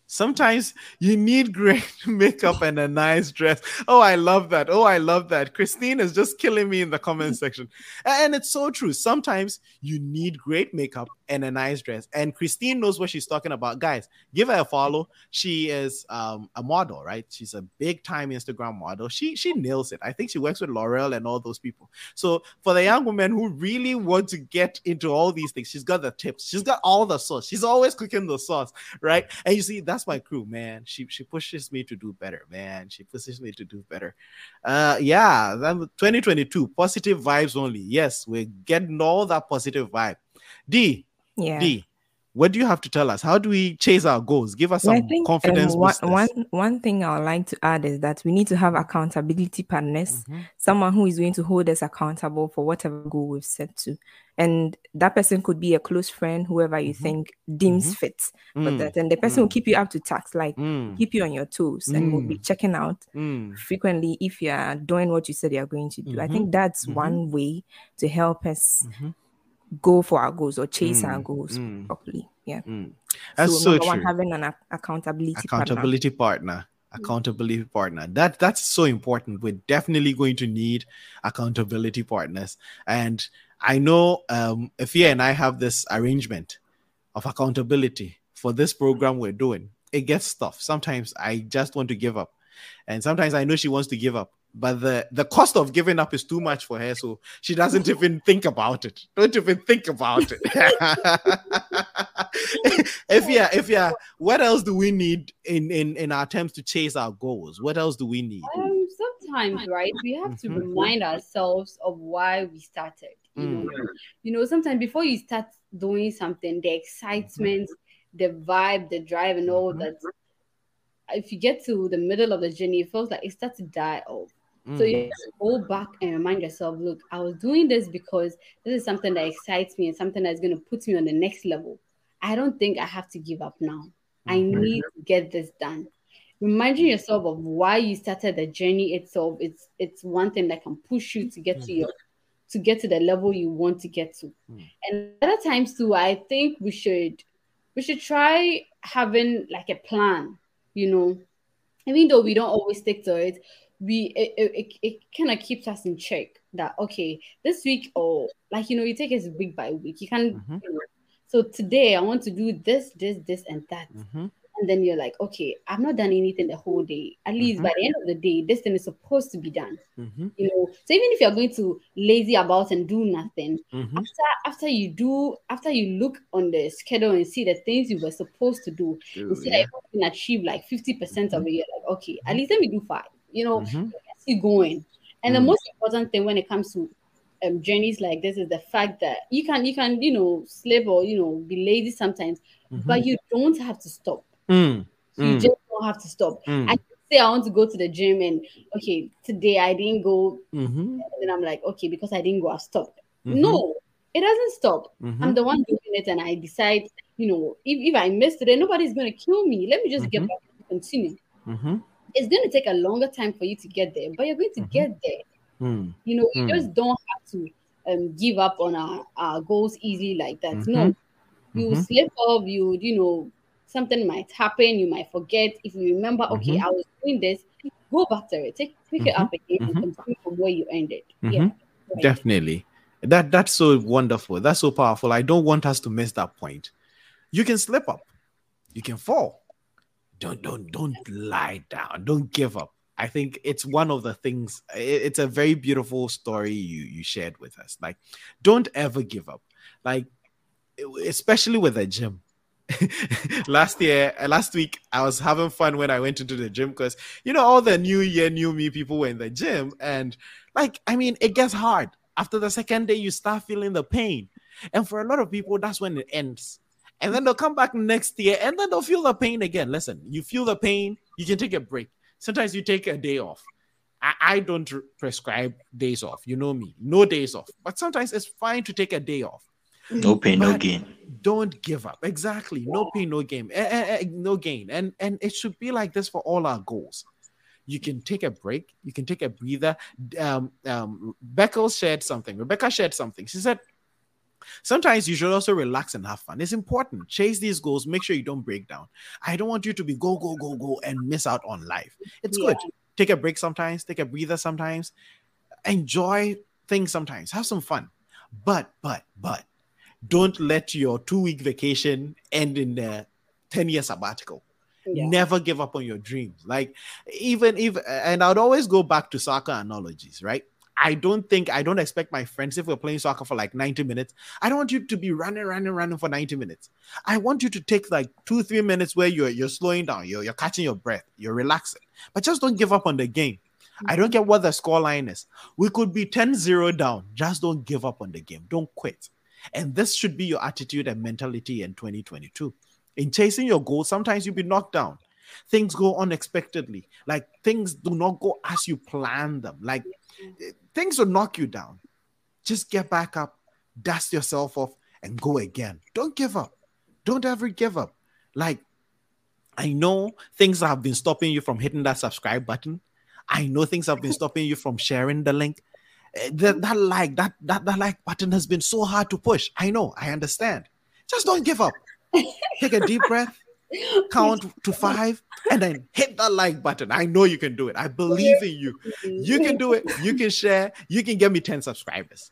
Sometimes you need great makeup and a nice dress. Oh, I love that. Oh, I love that. Christine is just killing me in the comment section. And it's so true. Sometimes you need great makeup and a nice dress. And Christine knows what she's talking about. Guys, give her a follow. She is um, a model, right? She's a big time Instagram model. She she nails it. I think she works with L'Oreal and all those people. So for the young women who really want to get into all these things, she's got the tips. She's got all the sauce. She's always cooking the sauce, right? And you see that that's my crew, man. She she pushes me to do better, man. She pushes me to do better. Uh yeah, then 2022, positive vibes only. Yes, we're getting all that positive vibe. D, yeah. D, what do you have to tell us? How do we chase our goals? Give us some think, um, confidence. Um, one, one, one thing I would like to add is that we need to have accountability partners, mm-hmm. someone who is going to hold us accountable for whatever goal we've set to. And that person could be a close friend, whoever you mm-hmm. think deems mm-hmm. fit for mm. that. And the person will mm. keep you up to task, like mm. keep you on your toes, and will be checking out frequently if you are doing what you said you're going to do. I think mm-hmm. that's mm-hmm. one way to help us mm-hmm go for our goals or chase mm, our goals mm, properly. Yeah. Mm. That's so, so true. One having an accountability accountability partner. partner. Accountability partner. That that's so important. We're definitely going to need accountability partners. And I know um Efia and I have this arrangement of accountability for this program we're doing. It gets tough. Sometimes I just want to give up. And sometimes I know she wants to give up but the the cost of giving up is too much for her so she doesn't even think about it don't even think about it if yeah if yeah what else do we need in in in our attempts to chase our goals what else do we need um, sometimes right we have to mm-hmm. remind ourselves of why we started you, mm. know? you know sometimes before you start doing something the excitement mm-hmm. the vibe the drive and all mm-hmm. that if you get to the middle of the journey, it feels like it starts to die off. So you mm. go back and remind yourself, look, I was doing this because this is something that excites me and something that's going to put me on the next level. I don't think I have to give up now. I mm-hmm. need to get this done. reminding yourself of why you started the journey itself it's it's one thing that can push you to get to your to get to the level you want to get to mm. and other times too i think we should we should try having like a plan you know even though we don't always stick to it we it, it, it kind of keeps us in check that okay this week or like you know you take it week by week you can mm-hmm. you know, so today i want to do this this this and that mm-hmm and then you're like, okay, I've not done anything the whole day. At least mm-hmm. by the end of the day, this thing is supposed to be done. Mm-hmm. You know, so even if you're going to lazy about and do nothing, mm-hmm. after after you do, after you look on the schedule and see the things you were supposed to do, True, you see yeah. that you can achieve like 50% of mm-hmm. it, you're like, okay, at least let me do five. You know, mm-hmm. you going. And the mm. most important thing when it comes to um, journeys like this is the fact that you can you can you know slip or you know be lazy sometimes, mm-hmm. but you don't have to stop Mm, you mm. just don't have to stop. Mm. I say I want to go to the gym and okay, today I didn't go. Mm-hmm. And I'm like, okay, because I didn't go, I stopped. Mm-hmm. No, it doesn't stop. Mm-hmm. I'm the one doing it, and I decide, you know, if, if I missed it, nobody's gonna kill me. Let me just get mm-hmm. back and continue. Mm-hmm. It's gonna take a longer time for you to get there, but you're going to mm-hmm. get there. Mm. You know, you just don't have to um, give up on our, our goals easily like that. No, you slip up, you you know, something might happen, you might forget. If you remember, okay, mm-hmm. I was doing this, go back to it, take pick mm-hmm. it up again mm-hmm. and continue from where you ended. Mm-hmm. Yeah. Right. Definitely. That that's so wonderful. That's so powerful. I don't want us to miss that point. You can slip up, you can fall. Don't don't don't lie down. Don't give up. I think it's one of the things. It's a very beautiful story you you shared with us. Like, don't ever give up. Like, especially with a gym last year uh, last week i was having fun when i went into the gym because you know all the new year new me people were in the gym and like i mean it gets hard after the second day you start feeling the pain and for a lot of people that's when it ends and then they'll come back next year and then they'll feel the pain again listen you feel the pain you can take a break sometimes you take a day off I, I don't prescribe days off you know me no days off but sometimes it's fine to take a day off no pain, but no gain. Don't give up. Exactly. No pain, no gain. Eh, eh, eh, no gain. And and it should be like this for all our goals. You can take a break. You can take a breather. Um, um, Beckles shared something. Rebecca shared something. She said, Sometimes you should also relax and have fun. It's important. Chase these goals. Make sure you don't break down. I don't want you to be go, go, go, go and miss out on life. It's yeah. good. Take a break sometimes, take a breather sometimes, enjoy things sometimes, have some fun. But, but, but don't let your two week vacation end in a 10 year sabbatical. Yeah. Never give up on your dreams. Like, even if, and I'd always go back to soccer analogies, right? I don't think, I don't expect my friends, if we're playing soccer for like 90 minutes, I don't want you to be running, running, running for 90 minutes. I want you to take like two, three minutes where you're, you're slowing down, you're, you're catching your breath, you're relaxing, but just don't give up on the game. I don't care what the score line is. We could be 10 0 down. Just don't give up on the game. Don't quit. And this should be your attitude and mentality in 2022. In chasing your goals, sometimes you'll be knocked down. Things go unexpectedly. Like things do not go as you plan them. Like things will knock you down. Just get back up, dust yourself off, and go again. Don't give up. Don't ever give up. Like, I know things have been stopping you from hitting that subscribe button. I know things have been stopping you from sharing the link. Eh, that, that like that, that that like button has been so hard to push. I know, I understand. Just don't give up. Take a deep breath, count to five, and then hit that like button. I know you can do it. I believe in you. You can do it. You can share. You can get me 10 subscribers.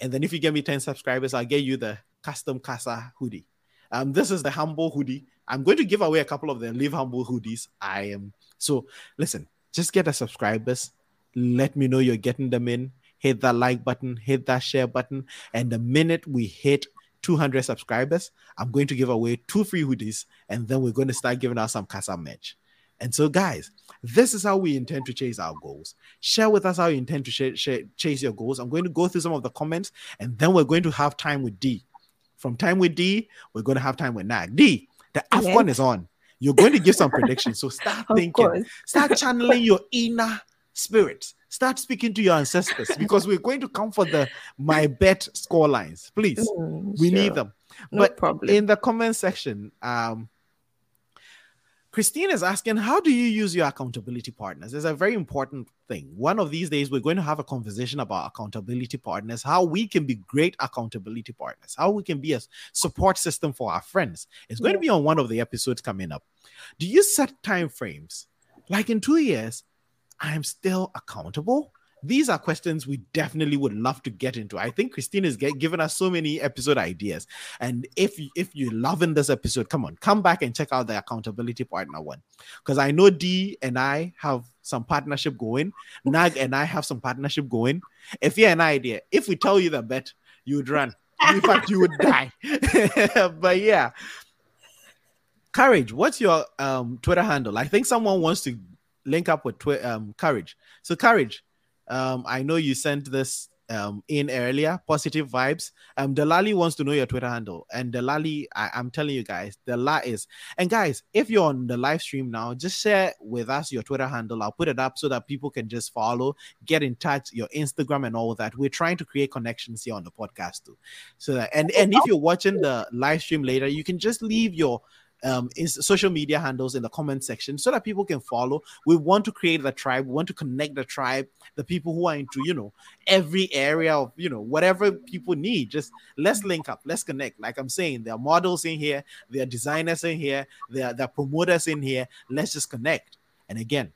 And then if you get me 10 subscribers, I'll get you the custom casa hoodie. Um, this is the humble hoodie. I'm going to give away a couple of the live humble hoodies. I am so listen, just get the subscribers. Let me know you're getting them in hit that like button, hit that share button. And the minute we hit 200 subscribers, I'm going to give away two free hoodies, and then we're going to start giving out some Casa merch. And so, guys, this is how we intend to chase our goals. Share with us how you intend to sh- sh- chase your goals. I'm going to go through some of the comments, and then we're going to have time with D. From time with D, we're going to have time with Nag. D, the AFCON is on. You're going to give some predictions. So start thinking, start channeling your inner spirits start speaking to your ancestors because we're going to come for the my bet score lines. Please, mm, we sure. need them. No but problem. in the comment section, um, Christine is asking, how do you use your accountability partners? It's a very important thing. One of these days, we're going to have a conversation about accountability partners, how we can be great accountability partners, how we can be a support system for our friends. It's going yeah. to be on one of the episodes coming up. Do you set time frames? Like in two years, I'm still accountable these are questions we definitely would love to get into. I think Christine is get, giving us so many episode ideas. And if if you're loving this episode, come on, come back and check out the accountability partner one. Because I know D and I have some partnership going. Nag and I have some partnership going. If you have an idea, if we tell you the bet, you would run. In fact, you would die. but yeah. Courage, what's your um, Twitter handle? I think someone wants to link up with Twi- um, Courage. So, Courage, um, I know you sent this um, in earlier. Positive vibes. Um, Delali wants to know your Twitter handle, and Delali, I, am telling you guys, the Delali is. And guys, if you're on the live stream now, just share with us your Twitter handle. I'll put it up so that people can just follow, get in touch, your Instagram and all that. We're trying to create connections here on the podcast too. So that, and and if you're watching the live stream later, you can just leave your um, social media handles in the comment section so that people can follow. We want to create the tribe. We want to connect the tribe, the people who are into, you know, every area of, you know, whatever people need. Just let's link up, let's connect. Like I'm saying, there are models in here, there are designers in here, there are, there are promoters in here. Let's just connect. And again,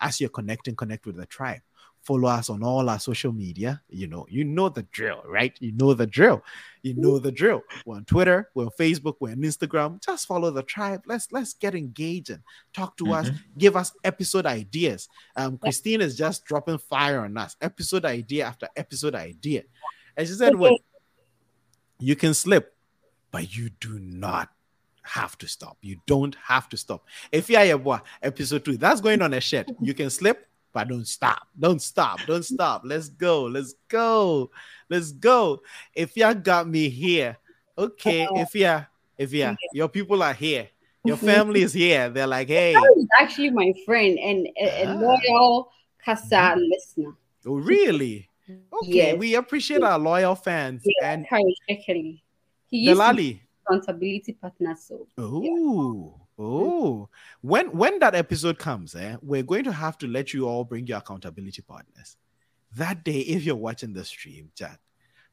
as you're connecting, connect with the tribe follow us on all our social media. You know, you know the drill, right? You know the drill. You know the drill. We're on Twitter, we're on Facebook, we're on Instagram. Just follow the tribe. Let's let's get engaged and talk to mm-hmm. us. Give us episode ideas. Um, Christine is just dropping fire on us. Episode idea after episode idea. And she said, "Well, you can slip, but you do not." have to stop. You don't have to stop. If you are episode two, that's going on a shed. You can slip, but don't stop. Don't stop. Don't stop. Let's go. Let's go. Let's go. If y'all got me here, okay. Uh-oh. If yeah, if yeah, your people are here. Your family is here. They're like, hey. Actually my friend and a, ah. loyal Casa mm-hmm. listener. Oh, really? Okay, yes. we appreciate our loyal fans. Yeah, and He used Delali. accountability partner. So oh. Yeah. Oh, when when that episode comes, eh, we're going to have to let you all bring your accountability partners. That day, if you're watching the stream, chat,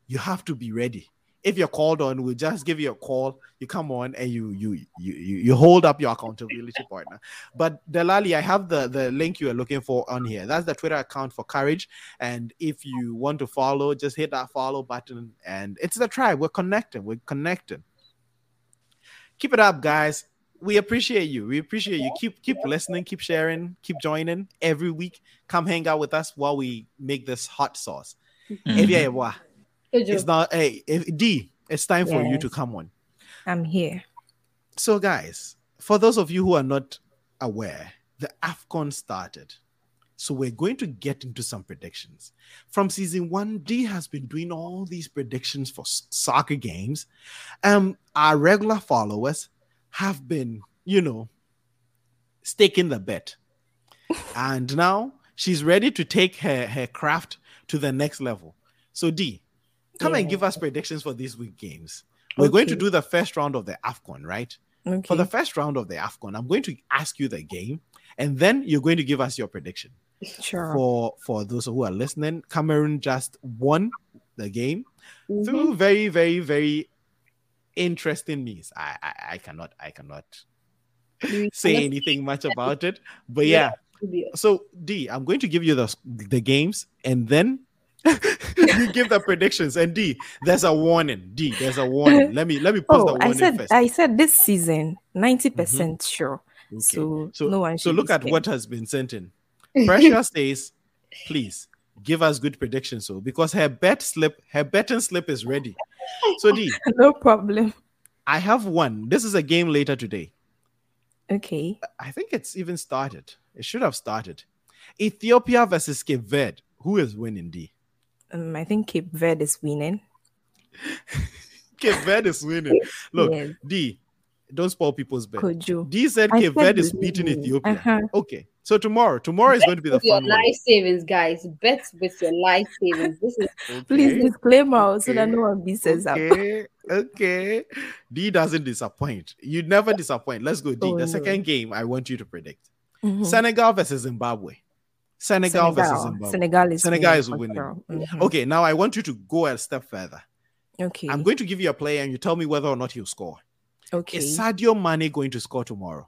you have to be ready. If you're called on, we'll just give you a call. You come on and you you you you hold up your accountability partner. But Delali, I have the the link you are looking for on here. That's the Twitter account for Courage. And if you want to follow, just hit that follow button. And it's the tribe. We're connecting. We're connecting. Keep it up, guys we appreciate you. We appreciate you. Keep keep listening, keep sharing, keep joining every week. Come hang out with us while we make this hot sauce. Mm-hmm. It's not hey if, D, it's time yes. for you to come on. I'm here. So, guys, for those of you who are not aware, the AFCON started. So we're going to get into some predictions. From season one, D has been doing all these predictions for soccer games. Um, our regular followers have been, you know, staking the bet. and now she's ready to take her, her craft to the next level. So, D, come yeah. and give us predictions for these week games. We're okay. going to do the first round of the AFCON, right? Okay. For the first round of the AFCON, I'm going to ask you the game, and then you're going to give us your prediction. Sure. For for those who are listening, Cameroon just won the game mm-hmm. through very, very, very interesting means. I, I, I cannot I cannot say anything much about it. But yeah. yeah. So D, I'm going to give you the the games and then you give the predictions. And D, there's a warning. D, there's a warning. Let me let me post oh, the warning I said first. I said this season 90% mm hmm sure. Okay. So, so no one So look at what has been sent in. Pressure stays, please give us good predictions. So because her bet slip, her betting slip is ready. So D, no problem. I have one. This is a game later today. Okay. I think it's even started. It should have started. Ethiopia versus Cape Verde. Who is winning, D? Um, I think Cape Verde is winning. Cape Verde is winning. Look, yes. D, don't spoil people's bet. You? D said Cape Verde is beating Ethiopia. Uh-huh. Okay. So tomorrow, tomorrow is going to be the your fun life one. savings, guys. Bet with your life savings. This is Okay. Please disclaimer so that no one misses up. Okay, okay. D doesn't disappoint. You never disappoint. Let's go, D. Oh, the no. second game I want you to predict Mhm. Senegal versus Zimbabwe. Senegal, versus Zimbabwe. Senegal is Senegal winning is for winning. sure. Mhm. Okay, now I want you to go a step further. Okay. I'm going to give you a player and you tell me whether or not he'll score. okay. Is Sadio Mane going to score tomorrow?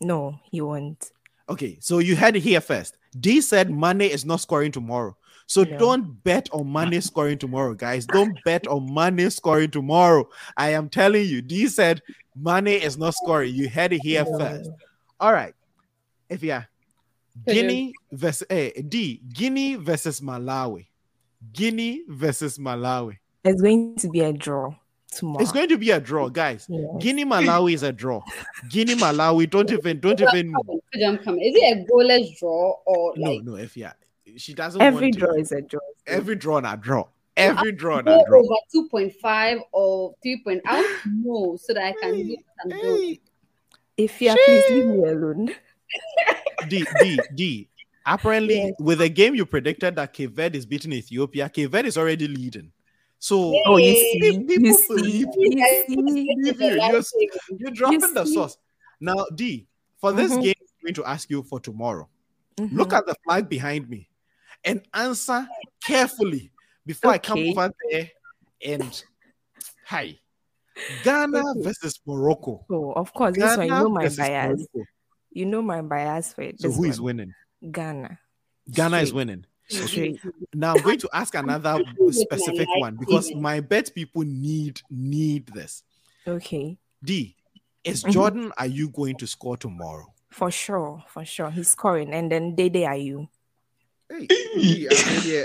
no, he won't. Okay, so you heard it here first. D said Mane is not scoring tomorrow. So No. don't bet on Mane scoring tomorrow, guys. Don't bet on Mane scoring tomorrow. I am telling you. D said Mane is not scoring. You heard it here No. first. All right. If yeah, Guinea versus eh, D, Guinea versus Malawi. Guinea versus Malawi. It's going to be a draw tomorrow. It's going to be a draw, guys. Yes. Guinea Malawi is a draw. Guinea Malawi, don't even, don't even. Jump coming. Is it a goalless draw or No, like no. If yeah, she doesn't. Every want to- draw is a draw. Every draw na draw. Every draw go na draw. over two point five or three point? I want to know so that I can use some goals. Hey, If you are, please leave me alone. D D D. Apparently, Yes. with a game you predicted that Cape Verde is beating Ethiopia, Cape Verde is already leading. So Oh, you see, people you see, believe you see. Leave you, life you're- you're dropping the see? sauce. Now, D, for this Mhm. game, I'm going to ask you for tomorrow. Mhm. Look at the flag behind me and answer carefully before I come over there and hi. Ghana Okay. versus Morocco. Oh, of course, Ghana this one you know my bias. Morocco. You know my bias for it. So who is one. winning? Ghana. Ghana is winning. Straight. Now I'm going to ask another specific one because my bet people need need this. Okay. D, is Mhm. Jordan? Are you going to score tomorrow? For sure. For sure. He's scoring. And then Dede Ayew? Hey, D, I mean, yeah,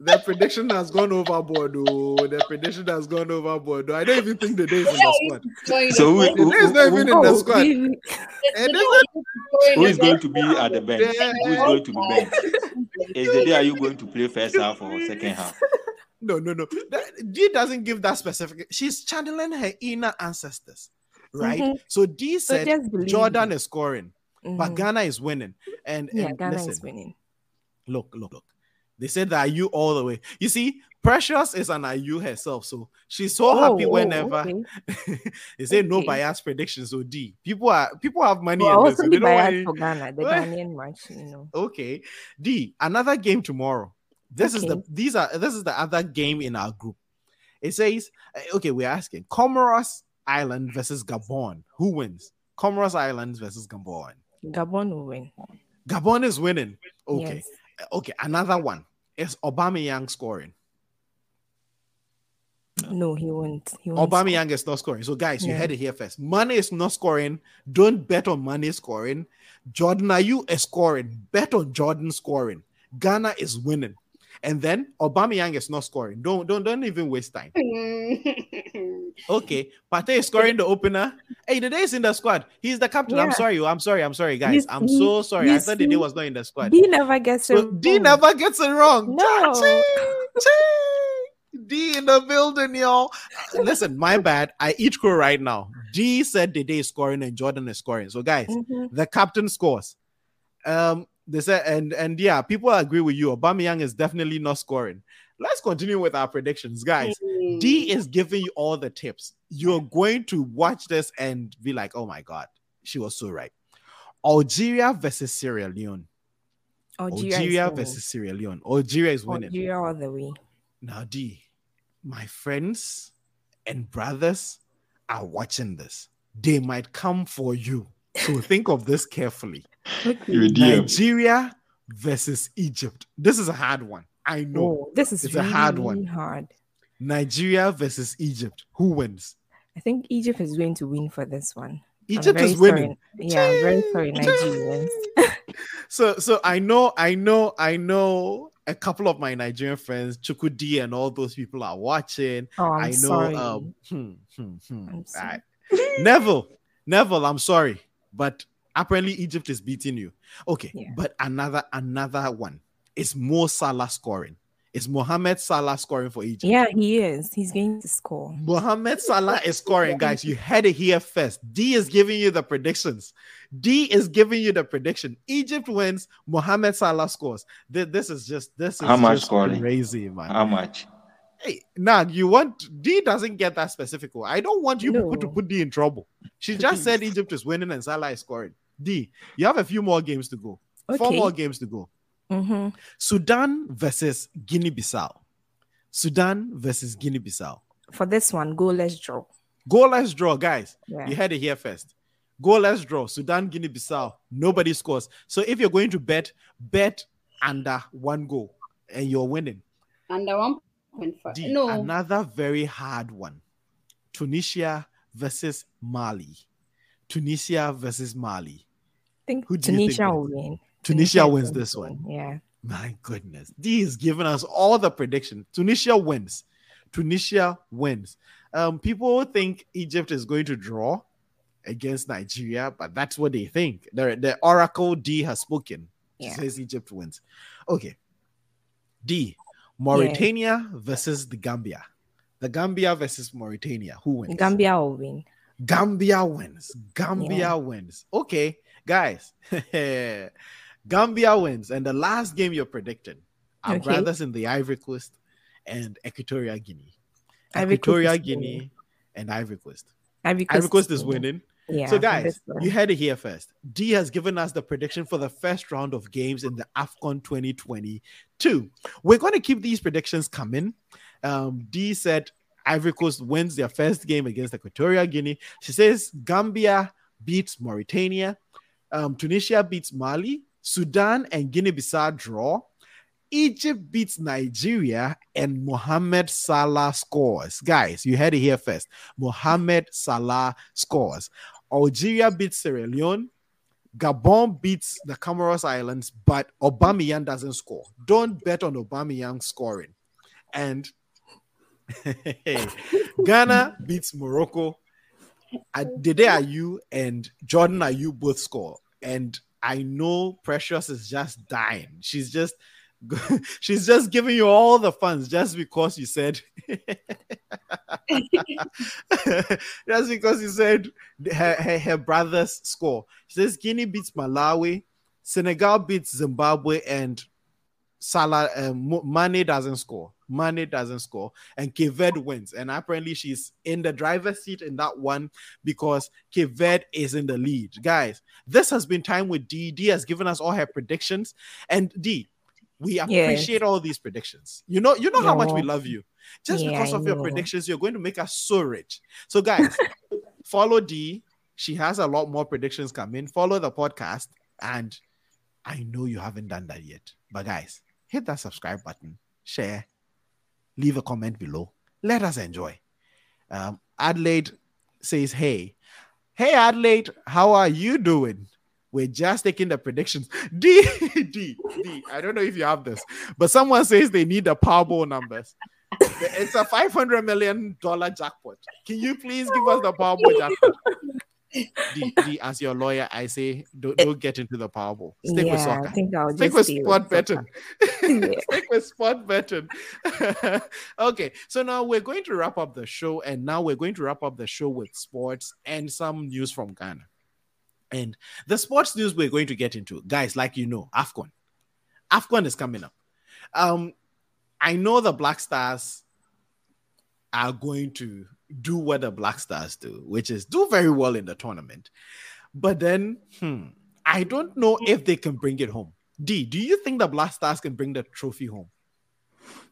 the prediction has gone overboard. Oh, the prediction has gone overboard. Oh. I don't even think the day is in the squad. So to- who- Dede is not even in the squad. Who is going to be at the bench? Who is going to be bench? Is Dede are you going to play first half or second half? No, no, no. That, D doesn't give that specific. She's channeling her inner ancestors, right? Mhm. So D said just believe Jordan me. is scoring, but Mhm. Ghana is winning. And, yeah, and Ghana listen, is winning. look, look, look. They said that you all the way. You see, Precious is an IU herself, so she's so happy Oh, oh, whenever okay. they say no bias predictions. So D, people are people have money. Well, in this, so they don't want biased for Ghana, the Ghanaian match, you know. Okay, D, another game tomorrow. This is the these are this is the other game in our group. It says, uh, okay, we're asking Comoros Island versus Gabon. Who wins? Comoros Islands versus Gabon. Gabon will win. Gabon is winning. Okay, Yes. okay. Another one is Aubameyang scoring. No, he won't. He won't. Obama Young is not scoring. So, guys, you Yeah. heard it here first. Money is not scoring. Don't bet on money scoring. Jordan, Ayew is scoring? Bet on Jordan scoring. Ghana is winning. And then Aubameyang is not scoring. Don't don't don't even waste time. Okay, Pate is scoring the opener. Hey, Dede is in the squad. He's the captain. I'm Yeah. sorry. Oh, I'm sorry. I'm sorry, guys. You I'm so sorry. I thought Dede was not in the squad. D never gets So it. D wrong. never gets it wrong. No. Ching, ching. D in the building, y'all. Listen, my bad. I eat crew right now. D said Dede is scoring and Jordan is scoring. So, guys, Mhm. the captain scores. Um, they said, and and yeah, people agree with you. Aubameyang is definitely not scoring. Let's continue with our predictions, guys. D is giving you all the tips. You're going to watch this and be like, oh my god, she was so right. Algeria versus Sierra Leone. Algeria, Algeria, versus Sierra Leone. Algeria is winning. Algeria all the way. Now, D, my friends and brothers are watching this. They might come for you. So think of this carefully. Nigeria versus Egypt. This is a hard one. I know. Oh, this is It's a hard one. hard. Nigeria versus Egypt. Who wins? I think Egypt is going to win for this one. I'm Egypt very is winning. sorry. Yeah, I'm very sorry, Nigerians. So, so I know, I know, I know. A couple of my Nigerian friends, Chukudi and all those people are watching. Oh, I'm I know. sorry. Um, hmm, hmm, hmm. I'm sorry. Alright. Neville, Neville, I'm sorry, but apparently Egypt is beating you. Okay, Yeah. but another another one is Mo Salah scoring. Is Mohamed Salah scoring for Egypt? Yeah, he is. He's going to score. Mohamed Salah is scoring, guys. You had it here first. D is giving you the predictions. D is giving you the prediction. Egypt wins. Mohamed Salah scores. This is just this is how much just scoring? crazy, man. How much? Hey, nah, you want D doesn't get that specific. I don't want you No. people to put D in trouble. She just said Egypt is winning and Salah is scoring. D, you have a few more games to go. Four more games to go. Hmm Sudan versus Guinea Bissau. Sudan versus Guinea Bissau. For this one, go. Let's draw. Goalless draw, guys. Yeah. You had it here first. Goalless draw. Sudan, Guinea Bissau. Nobody scores. So if you're going to bet, bet under one goal and you're winning. Under one point five. D, No, Another very hard one. Tunisia versus Mali. Tunisia versus Mali. I think Who do think Tunisia will wins? win. Tunisia is wins this one. Yeah. My goodness. D is giving us all the prediction. Tunisia wins. Tunisia wins. Um, people think Egypt is going to draw against Nigeria, but that's what they think. The, the Oracle D has spoken. She Yeah. says Egypt wins. Okay. D. Mauritania versus the Gambia. The Gambia versus Mauritania. Who wins? Gambia will win. Gambia wins. Gambia Yeah. wins. Okay, guys. Gambia wins. And the last game you're predicting our Okay. brothers in the Ivory Coast and Equatorial Guinea. Ivory Equatorial Guinea winning. and Ivory Coast. Ivory Ivory Coast is winning. Yeah. so, guys, you heard it here first. D has given us the prediction for the first round of games in the AFCON 2022. We're going to keep these predictions coming. Um, D said Ivory Coast wins their first game against Equatorial Guinea. She says Gambia beats Mauritania, um, Tunisia beats Mali, Sudan and Guinea Bissau draw. Egypt beats Nigeria and Mohamed Salah scores. Guys, you heard it here first. Mohamed Salah scores. Algeria beats Sierra Leone. Gabon beats the Comoros Islands, but Aubameyang doesn't score. Don't bet on Aubameyang scoring. And Ghana beats Morocco. Dede Ayew and Jordan Ayew both score. And I know Precious is just dying. She's just she's just giving you all the funds just because you said just because you said her, her, her brothers score. She says Guinea beats Malawi, Senegal beats Zimbabwe, and Salah um, Mane doesn't score. Mane doesn't score, and Cape Verde wins. And apparently, she's in the driver's seat in that one because Cape Verde is in the lead. Guys, this has been time with D. D has given us all her predictions, and D, we appreciate all these predictions. You know, you know how much we love you. Just Yeah, because of your predictions, you're going to make us so rich. So, guys, follow D. She has a lot more predictions coming. Follow the podcast, and I know you haven't done that yet. But guys, hit that subscribe button, share, leave a comment below. Let us enjoy. Um, Adelaide says, "Hey, hey Adelaide, how are you doing?" We're just taking the predictions. D D D. I don't know if you have this, but someone says they need the Powerball numbers. It's a five hundred million dollar jackpot. Can you please give us the Powerball jackpot? D, D, as your lawyer, I say don't, don't get into the Powerball. Stick yeah, with soccer. I think I'll Stick just with sport betting. Stick with sport betting. okay, so now we're going to wrap up the show, and now we're going to wrap up the show with sports and some news from Ghana. And the sports news we're going to get into, guys, like you know, AFCON. AFCON is coming up. Um, I know the Black Stars are going to do what the Black Stars do, which is do very well in the tournament. But then, hmm, I don't know if they can bring it home. D, do you think the Black Stars can bring the trophy home?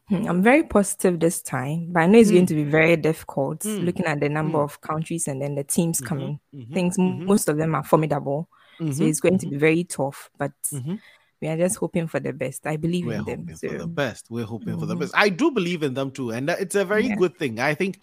Hmm, I'm very positive this time, but I know it's going Mm. to be very difficult Mm. looking at the number Mm. of countries and then the teams Mhm, coming. mhm, Things mhm, most of them are formidable, so mhm, it's going to be very tough. But mhm. we are just hoping for the best. I believe We're in them. hoping So for the best. We're hoping for the best. I do believe in them too, and it's a very Yeah. good thing. I think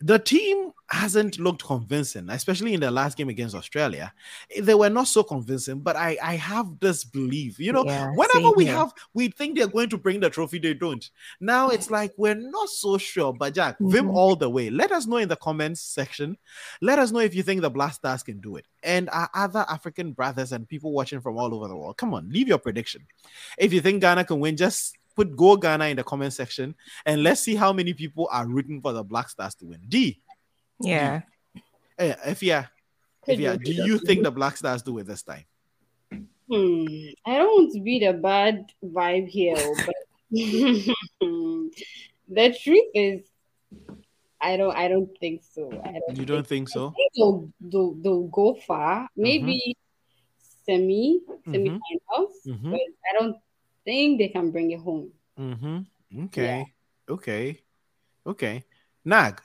the team hasn't looked convincing, especially in the last game against Australia. They were not so convincing, but I, I have this belief. You know, Yeah, whenever we here. have, we think they're going to bring the trophy, they don't. Now it's like we're not so sure. But Jack, Vim Mhm. all the way. Let us know in the comments section. Let us know if you think the Black Stars can do it, and our other African brothers and people watching from all over the world. Come on, leave your prediction. If you think Ghana can win, just put Go Ghana in the comment section and let's see how many people are rooting for the Black Stars to win. D. Yeah. D. Hey, if yeah, if yeah, do you think the Black Stars do it this time? Hmm. I don't want to be the bad vibe here, but the truth is I don't I don't think so. I don't you don't think, so? Think they'll, they'll, they'll go far. Maybe mm-hmm. semi, semi mm-hmm. finals, mm-hmm. but I don't think they can bring it home. Mm-hmm. Okay. Yeah. Okay. Okay. Nag,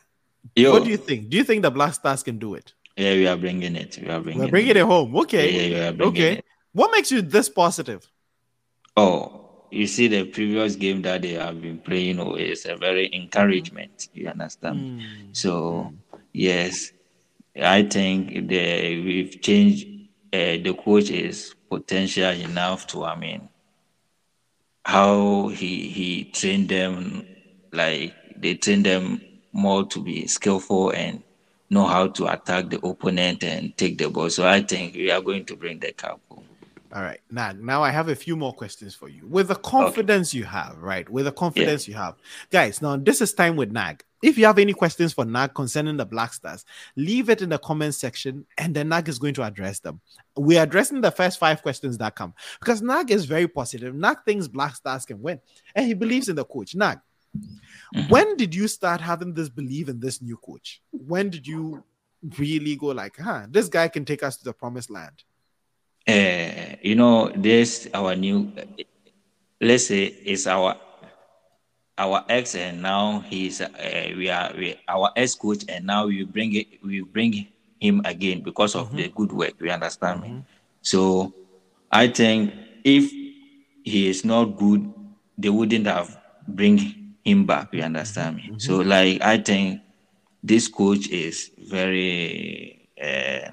Yo. what do you think? Do you think the Black Stars can do it? Yeah, we are bringing it. We are bringing, We're bringing it. it home. Okay. Yeah, yeah, okay. It. What makes you this positive? Oh, you see, the previous game that they have been playing oh, is a very encouragement. You understand? Mm. So, yes, I think the, we've changed. Uh, the coach is potential enough to, I mean, how he he trained them, like they train them more to be skillful and know how to attack the opponent and take the ball. So I think we are going to bring the cup. All right. Now, now I have a few more questions for you. With the confidence okay. you have, right? With the confidence yeah. you have. Guys, now this is time with Nag. If you have any questions for Nag concerning the Black Stars, leave it in the comment section and then Nag is going to address them. We're addressing the first five questions that come because Nag is very positive. Nag thinks Black Stars can win and he believes in the coach. Nag, mm-hmm. when did you start having this belief in this new coach? When did you really go like, huh, this guy can take us to the promised land? uh, you know, this our new, let's say it's our our ex, and now he's uh, we are we, our ex coach, and now we bring it we bring him again because of mm-hmm. the good work. We understand mm-hmm. me. So I think if he is not good, they wouldn't have bring him back. You understand me? Mm-hmm. So like I think this coach is very uh,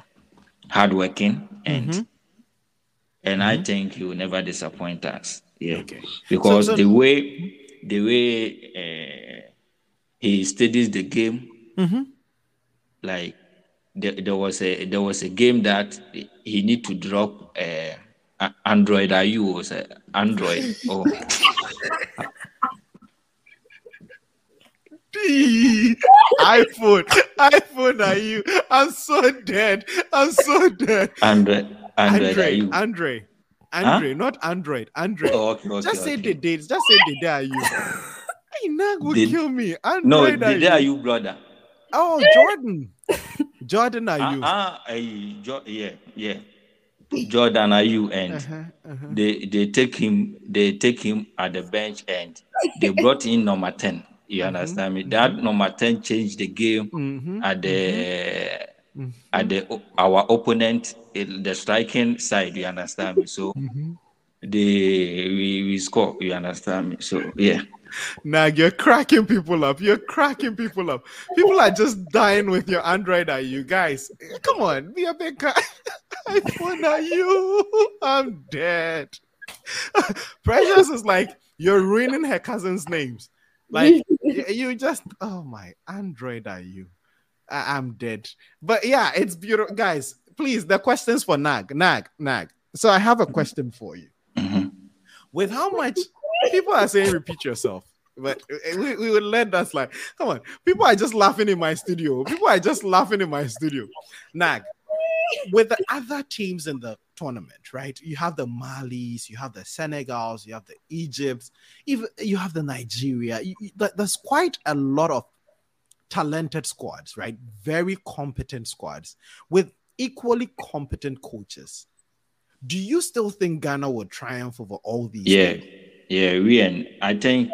hardworking and mm-hmm and mm-hmm. I think he will never disappoint us. Yeah, okay. Because so, so... the way the way uh, he studies the game, mm-hmm. like there, there, was a there was a game that he need to drop uh, Android. Are you was a Android? oh. iPhone, iPhone, are you? I'm so dead. I'm so dead. Android. Andre, Andre, Andre, huh? not Android. Android. Oh, okay, okay, just okay. say the dates. Just say the day are you. hey, Nag will the, kill me. Android no, the day are you, brother? Oh, Jordan. Jordan, are you? Ah, uh, uh, jo- yeah, yeah. Jordan, are you? And uh-huh, uh-huh. they they take him. They take him at the bench, and they brought in number ten. You mm-hmm, understand me? That mm-hmm. number ten changed the game mm-hmm, at the mm-hmm mm-hmm. at the our opponent the striking side. You understand me? So mm-hmm. the we, we score. You understand me? So yeah. Now you're cracking people up. You're cracking people up. People are just dying with your Android. Are you guys? Come on, be a big guy. iPhone are you? I'm dead. Precious is like you're ruining her cousin's names. Like you just oh my Android are you? I- am dead. But yeah, it's beautiful. Guys, please, the questions for Nag, Nag, Nag. So I have a question for you. Mm-hmm. With how much people are saying repeat yourself, but we, we would let that slide. Come on, people are just laughing in my studio. People are just laughing in my studio. Nag, with the other teams in the tournament, right? You have the Malis, you have the Senegals, you have the Egypts, even you have the Nigeria. You, you, there's quite a lot of talented squads, right? Very competent squads with equally competent coaches. Do you still think Ghana will triumph over all these? Yeah, yeah, we and I think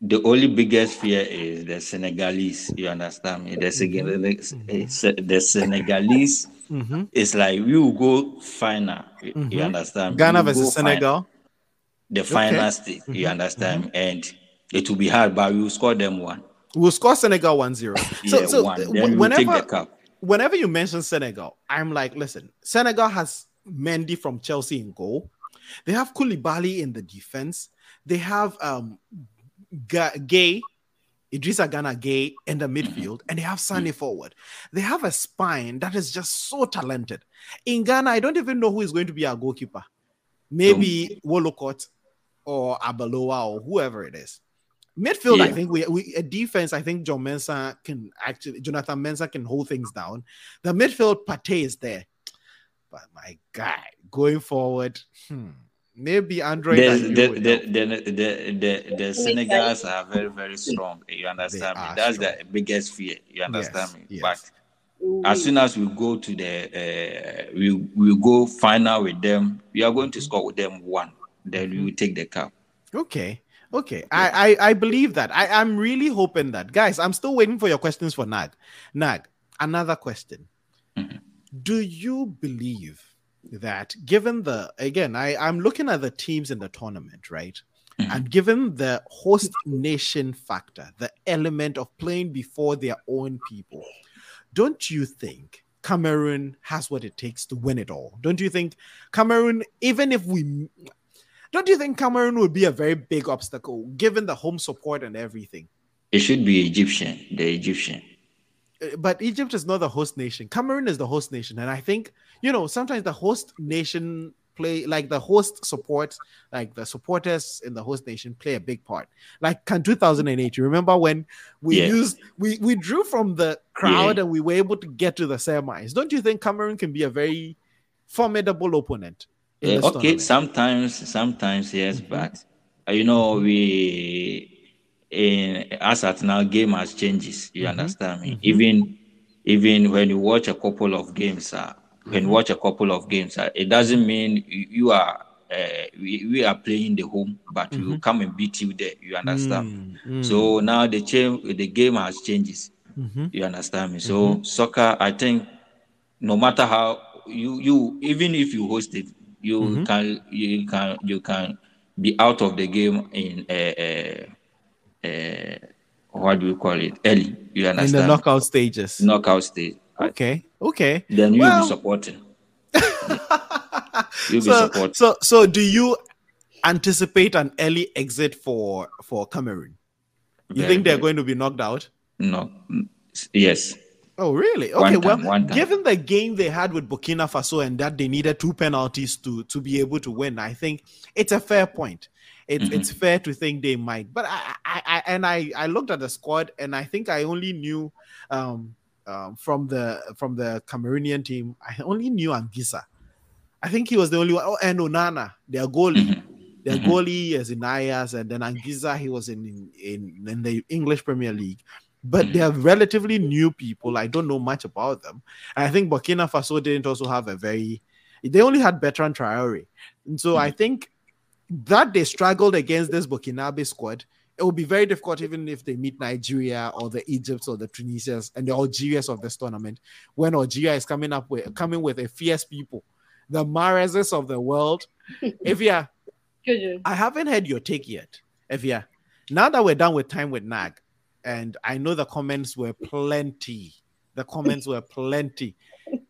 the only biggest fear is the Senegalese. You understand me? The, Senegalese, mm-hmm. the Senegalese mm-hmm. is like we will go final. Mm-hmm. You understand? Ghana versus Senegal. the final okay. state. You mm-hmm. understand? Mm-hmm. And it will be hard, but we will score them one. We'll score Senegal 1 0. So, yeah, so one. whenever, whenever you mention Senegal, I'm like, listen, Senegal has Mendy from Chelsea in goal. They have Koulibaly in the defense. They have um Gueye, Idrissa Gana Gueye in the midfield, and they have Sane forward. They have a spine that is just so talented. In Ghana, I don't even know who is going to be our goalkeeper. Maybe Wollacott or Abalora or whoever it is. Midfield, yeah. I think we, we a defense. I think John Mensah can actually Jonathan Mensah can hold things down. The midfield Partey is there, but my guy going forward, hmm, maybe Android. The the the, the, the, the, the Senegals are very very strong. You understand me? That's strong. the biggest fear. You understand yes, me? Yes. But as soon as we go to the uh, we we go final with them, we are going to score with them one. Then we will take the cup. Okay. Okay, I, I I believe that. I I'm really hoping that, guys. I'm still waiting for your questions for Nag. Nag, another question. Mm-hmm. Do you believe that, given the again, I I'm looking at the teams in the tournament, right? Mm-hmm. And given the host nation factor, the element of playing before their own people, don't you think Cameroon has what it takes to win it all? Don't you think Cameroon, even if we, don't you think Cameroon would be a very big obstacle given the home support and everything? It should be Egyptian, the Egyptian. Uh, but Egypt is not the host nation. Cameroon is the host nation. And I think, you know, sometimes the host nation play like the host support, like the supporters in the host nation play a big part. Like can 2008, you remember when we yeah. used we we drew from the crowd yeah. and we were able to get to the semis. Don't you think Cameroon can be a very formidable opponent? Yeah, okay, sometimes, sometimes yes, mm-hmm. but uh, you know we in as at now game has changes. You mm-hmm. understand me? Mm-hmm. Even even when you watch a couple of games, uh, when mm-hmm. watch a couple of games. Uh, it doesn't mean you are uh, we, we are playing the home, but we will mm-hmm. come and beat you there. You understand? Mm-hmm. So now the change, the game has changes. You understand me? So soccer, I think, no matter how you you even if you host it, you mm-hmm. can you can you can be out of the game in a, a, a what do you call it early. You understand? In the knockout stages. Knockout stage. Okay. Okay. Then you'll well, be supporting. you'll so, be supporting. So, so do you anticipate an early exit for for Cameroon? You very, think they're going to be knocked out? No. Yes. Oh, really? Okay. Time, well, given the game they had with Burkina Faso and that they needed two penalties to to be able to win, I think it's a fair point. It's mm-hmm. it's fair to think they might. But I, I, I and I I looked at the squad and I think I only knew um um, from the from the Cameroonian team, I only knew Anguissa. I think he was the only one. Oh, and Onana, their goalie. Mm-hmm. Their mm-hmm. goalie is Inayas, and then Anguissa, he was in, in in the English Premier League. But they are relatively new people. I don't know much about them. And I think Burkina Faso didn't also have a very. They only had Bertrand Traore, and so I mm. think that they struggled against this Burkinabe squad it will be very difficult even if they meet Nigeria or the Egypts or the Tunisians and the Algerians of this tournament. When Algeria is coming up with coming with a fierce people, the Mahrezes of the world. yeah, I haven't heard your take yet. Yeah, now that we're done with time with Nag, and I know the comments were plenty. The comments were plenty.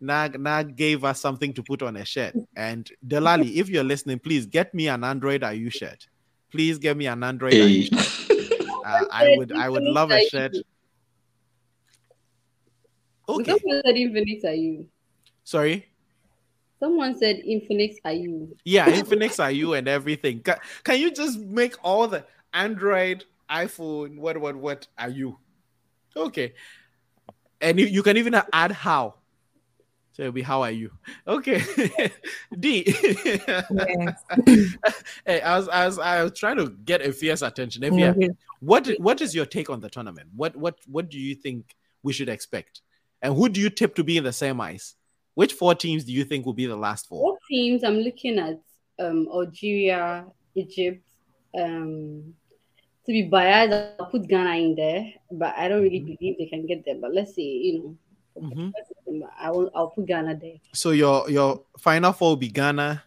Nag Nag gave us something to put on a shirt. And Delali, if you're listening, please get me an Android IU shirt. Please get me an Android. Hey. uh, I would I would love a shirt. Okay. Someone said Infinix are you? Sorry. Someone said Infinix are you? Yeah, Infinix are you and everything. Can, can you just make all the Android, iPhone, what what what are you? Okay. And you, you can even add how. So it'll be how are you? Okay. Dee. yes. hey, I was I was I was trying to get a fierce attention. If yeah, what what is your take on the tournament? What what what do you think we should expect? And who do you tip to be in the semis? Which four teams do you think will be the last four? Four teams I'm looking at um Algeria, Egypt, um to be biased, I'll put Ghana in there, but I don't really believe they can get there. But let's see, you know. Mm-hmm. I will. I'll put Ghana there. So your your final four will be Ghana,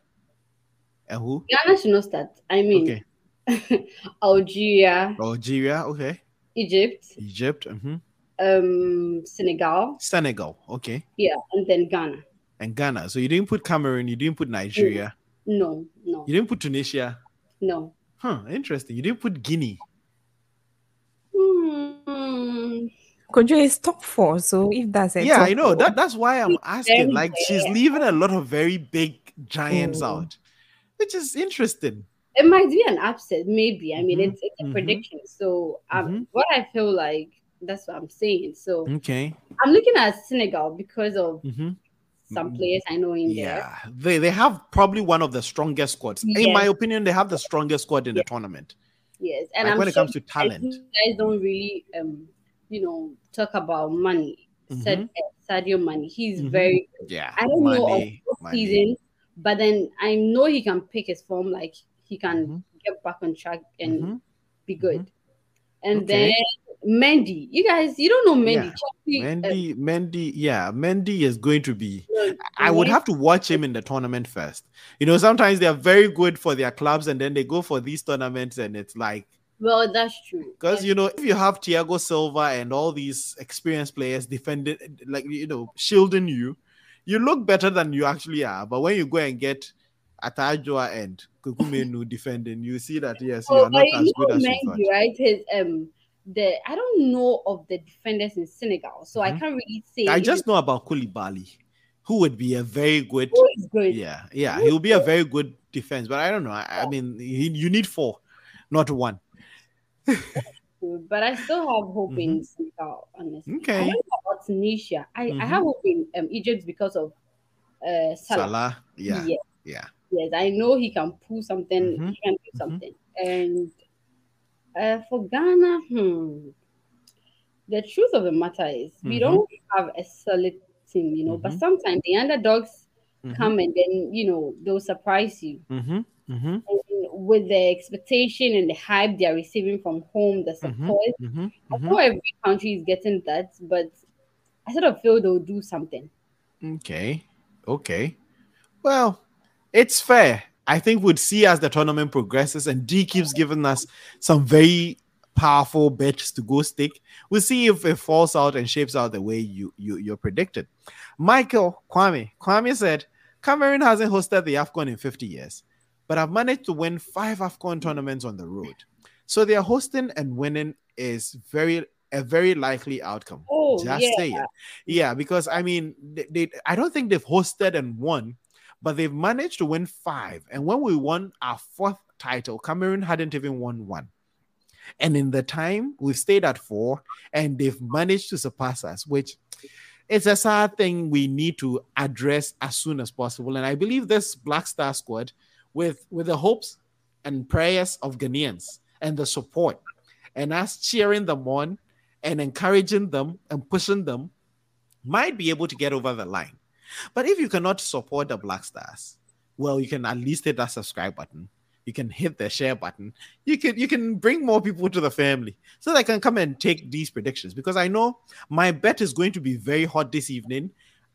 and who? Ghana should not start. I mean, okay. Algeria. Algeria. Okay. Egypt. Egypt. Mm-hmm. Um, Senegal. Senegal. Okay. Yeah, and then Ghana. And Ghana. So you didn't put Cameroon. You didn't put Nigeria. No, no. You didn't put Tunisia. No. Huh. Interesting. You didn't put Guinea. Hmm. Kojo is top four, so if that's a yeah, I know four, that. That's why I'm asking. Like, she's leaving a lot of very big giants mm. out, which is interesting. It might be an upset, maybe. I mean, mm-hmm. it's, it's a mm-hmm. prediction. So, um, mm-hmm. what I feel like that's what I'm saying. So, okay, I'm looking at Senegal because of mm-hmm. some mm-hmm. players I know in yeah. there. they they have probably one of the strongest squads. Yes. In my opinion, they have the strongest squad in yes. the tournament. Yes, and like when sure it comes to talent, you guys don't really, um, you know, talk about money. Said mm-hmm. Sadio Mane, he's mm-hmm. very. Yeah, I don't money, know of season, but then I know he can pick his form. Like he can mm-hmm. get back on track and mm-hmm. be good. Mm-hmm. And okay. then Mendy, you guys, you don't know Mendy. Yeah. Mendy, uh, Mendy, yeah, Mendy is going to be. I would have to watch him in the tournament first. You know, sometimes they are very good for their clubs, and then they go for these tournaments, and it's like. Well, that's true. Because you know, if you have Thiago Silva and all these experienced players defending, like you know, shielding you, you look better than you actually are. But when you go and get Atajua and Kukumenu defending, you see that yes, you are not as good as you thought. Right? His um the I don't know of the defenders in Senegal, so mm-hmm. I can't really say. I just know about Koulibaly, who would be a very good. Good. Yeah, yeah, he will be a very good defense, but I don't know. I, I mean, he, you need four, not one. but I still have hope mm-hmm. in Senegal, honestly. Okay. I don't know about Tunisia. I, mm-hmm. I have hope in um, Egypt because of uh, Salah. Salah. Yeah. yeah. Yeah. Yes, I know he can pull something. Mm-hmm. He can do mm-hmm. something. And uh, for Ghana, hmm, the truth of the matter is we mm-hmm. don't have a solid team, you know. But mm-hmm. sometimes the underdogs mm-hmm. come and then you know they'll surprise you. with the expectation and the hype they are receiving from home, the support. I know every country is getting that, but I sort of feel they'll do something. Okay. Okay. Well, it's fair. I think we'd see as the tournament progresses and Dee keeps giving us some very powerful bets to go stick. We'll see if it falls out and shapes out the way you, you you're predicted. Michael Kwame Kwame said Cameroon hasn't hosted the AFCON in 50 years, but I've managed to win five AFCON tournaments on the road. So their hosting and winning is very a very likely outcome. Oh, Just yeah. saying. Yeah, because I mean, they, they, I don't think they've hosted and won but they've managed to win five. And when we won our fourth title, Cameroon hadn't even won one. And in the time we've stayed at four, and they've managed to surpass us, which it's a sad thing we need to address as soon as possible. And I believe this Black Star squad, with with the hopes and prayers of Ghanaians and the support, and us cheering them on and encouraging them and pushing them, might be able to get over the line. But if you cannot support the Black Stars, well, you can at least hit that subscribe button. You can hit the share button. You can you can bring more people to the family so they can come and take these predictions. Because I know my bet is going to be very hot this evening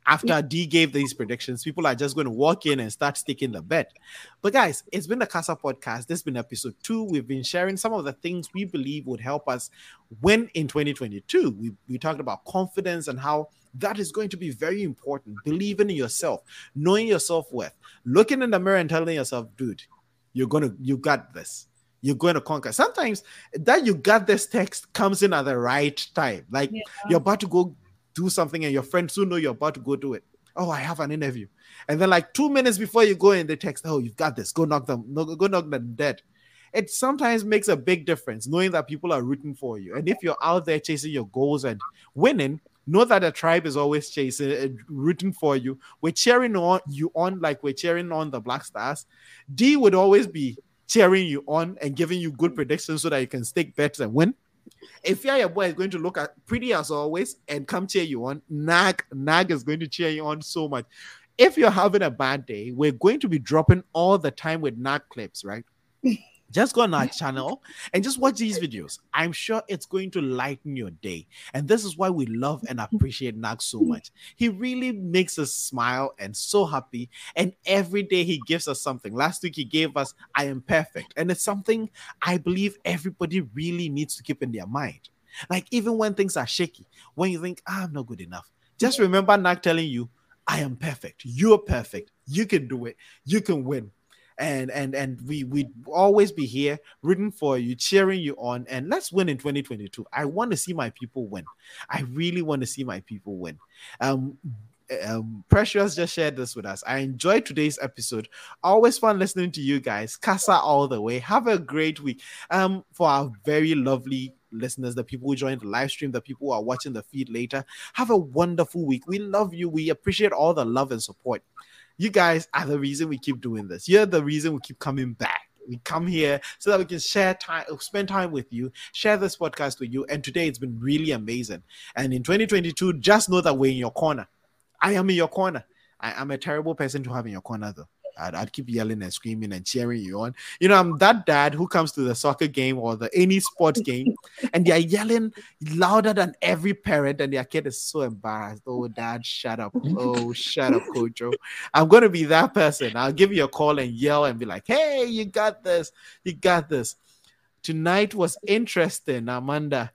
after Dee gave these predictions, people are just going to walk in and start sticking the bet. But guys, it's been the Casa podcast. This has been episode two. We've been sharing some of the things we believe would help us win in 2022. We, we talked about confidence and how that is going to be very important. Believing in yourself, knowing your self worth, looking in the mirror and telling yourself, dude, you're gonna, you got this. You're going to conquer. Sometimes that you got this text comes in at the right time. Like yeah. you're about to go do something and your friends soon know you're about to go do it. Oh, I have an interview. And then like two minutes before you go in, they text, oh, you've got this. Go knock them, no, go knock them dead. It sometimes makes a big difference knowing that people are rooting for you. And if you're out there chasing your goals and winning, know that the tribe is always chasing uh, rooting for you. We're cheering on you on like we're cheering on the Black Stars. Dee would always be cheering you on and giving you good predictions so that you can stick bets and win if you are your boy is going to look at pretty as always and come cheer you on, Nag Nag is going to cheer you on so much. If you're having a bad day, we're going to be dropping all the time with Nag clips, right? just go on our channel and just watch these videos. I'm sure it's going to lighten your day. And this is why we love and appreciate Nag so much. He really makes us smile and so happy. And every day he gives us something. Last week he gave us I am perfect. And it's something I believe everybody really needs to keep in their mind. Like even when things are shaky, when you think, ah, I'm not good enough, just remember Nag telling you, I am perfect. You're perfect. You can do it. You can win and and and we we'd always be here rooting for you cheering you on and let's win in 2022 i want to see my people win i really want to see my people win um um, Precious just shared this with us. I enjoyed today's episode. Always fun listening to you guys. Casa all the way. Have a great week. Um, for our very lovely listeners, the people who joined the live stream, the people who are watching the feed later, have a wonderful week. We love you. We appreciate all the love and support. You guys are the reason we keep doing this. You're the reason we keep coming back we come here so that we can share time spend time with you share this podcast with you and today it's been really amazing and in 2022 just know that we're in your corner I am in your corner. I, am a terrible person to have in your corner, though. I'd, I'd, keep yelling and screaming and cheering you on. You know, I'm that dad who comes to the soccer game or the any sports game and they're yelling louder than every parent, and their kid is so embarrassed. Oh, dad, shut up. Oh, shut up, Coach I'm going to be that person. I'll give you a call and yell and be like, hey, you got this. You got this. Tonight was interesting, Amanda.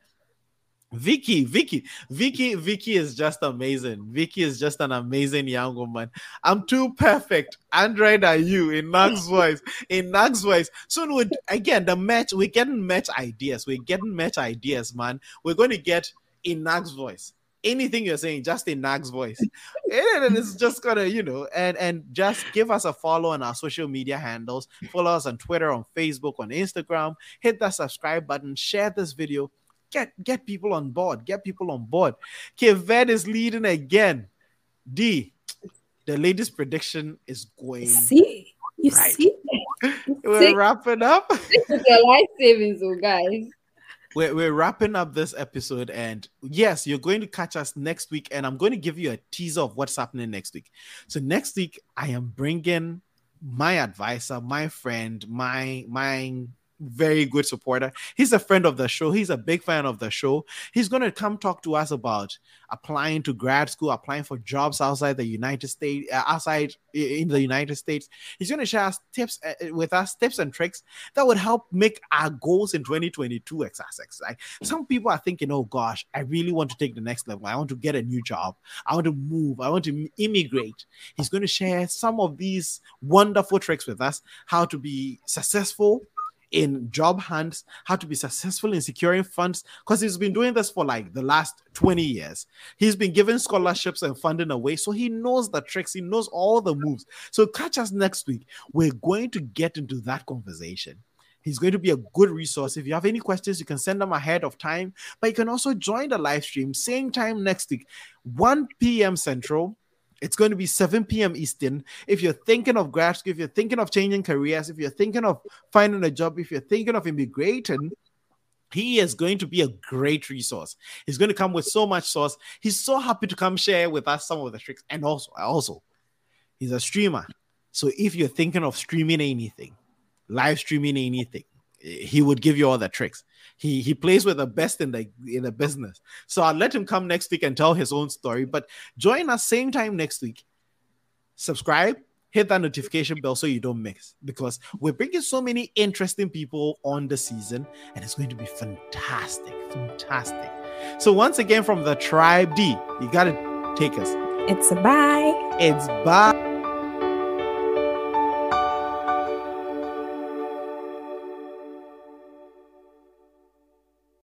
Vicky, Vicky, Vicky, Vicky is just amazing. Vicky is just an amazing young woman. I'm too perfect. Android are you in Nags voice? In Nags voice. Soon we again the match. We're getting match ideas. We're getting match ideas, man. We're going to get in Nags voice. Anything you're saying, just in Nags voice. and it's just gonna, you know, and and just give us a follow on our social media handles. Follow us on Twitter, on Facebook, on Instagram. Hit that subscribe button. Share this video Get get people on board. Get people on board. Kevet is leading again. Dee, the latest prediction is going. See, you right. see, we're see? wrapping up. This is your life savings, oh guys. We're, we're wrapping up this episode, and yes, you're going to catch us next week. And I'm going to give you a teaser of what's happening next week. So next week, I am bringing my advisor, my friend, my my very good supporter. He's a friend of the show. He's a big fan of the show. He's going to come talk to us about applying to grad school, applying for jobs outside the United States, uh, outside in the United States. He's going to share tips uh, uh, with us, tips and tricks that would help make our goals in 2022 a success. Like some people are thinking, oh gosh, I really want to take the next level. I want to get a new job. I want to move. I want to immigrate. He's going to share some of these wonderful tricks with us, how to be successful in job hunts, how to be successful in securing funds, because he's been doing this for like the last 20 years. He's been giving scholarships and funding away, so he knows the tricks, he knows all the moves. So catch us next week. We're going to get into that conversation. He's going to be a good resource. If you have any questions, you can send them ahead of time, but you can also join the live stream same time next week, 1 p.m. Central, it's going to be 7 p.m. Eastern. If you're thinking of grad school, if you're thinking of changing careers, if you're thinking of finding a job, if you're thinking of immigrating, he is going to be a great resource. He's going to come with so much sauce. He's so happy to come share with us some of the tricks. And also, also, he's a streamer. So if you're thinking of streaming anything, live streaming anything, he would give you all the tricks. He he plays with the best in the in the business. So I'll let him come next week and tell his own story. But join us same time next week. Subscribe, hit that notification bell so you don't miss because we're bringing so many interesting people on the season and it's going to be fantastic, fantastic. So once again from the tribe Dee, you gotta take us. It's a bye. It's bye.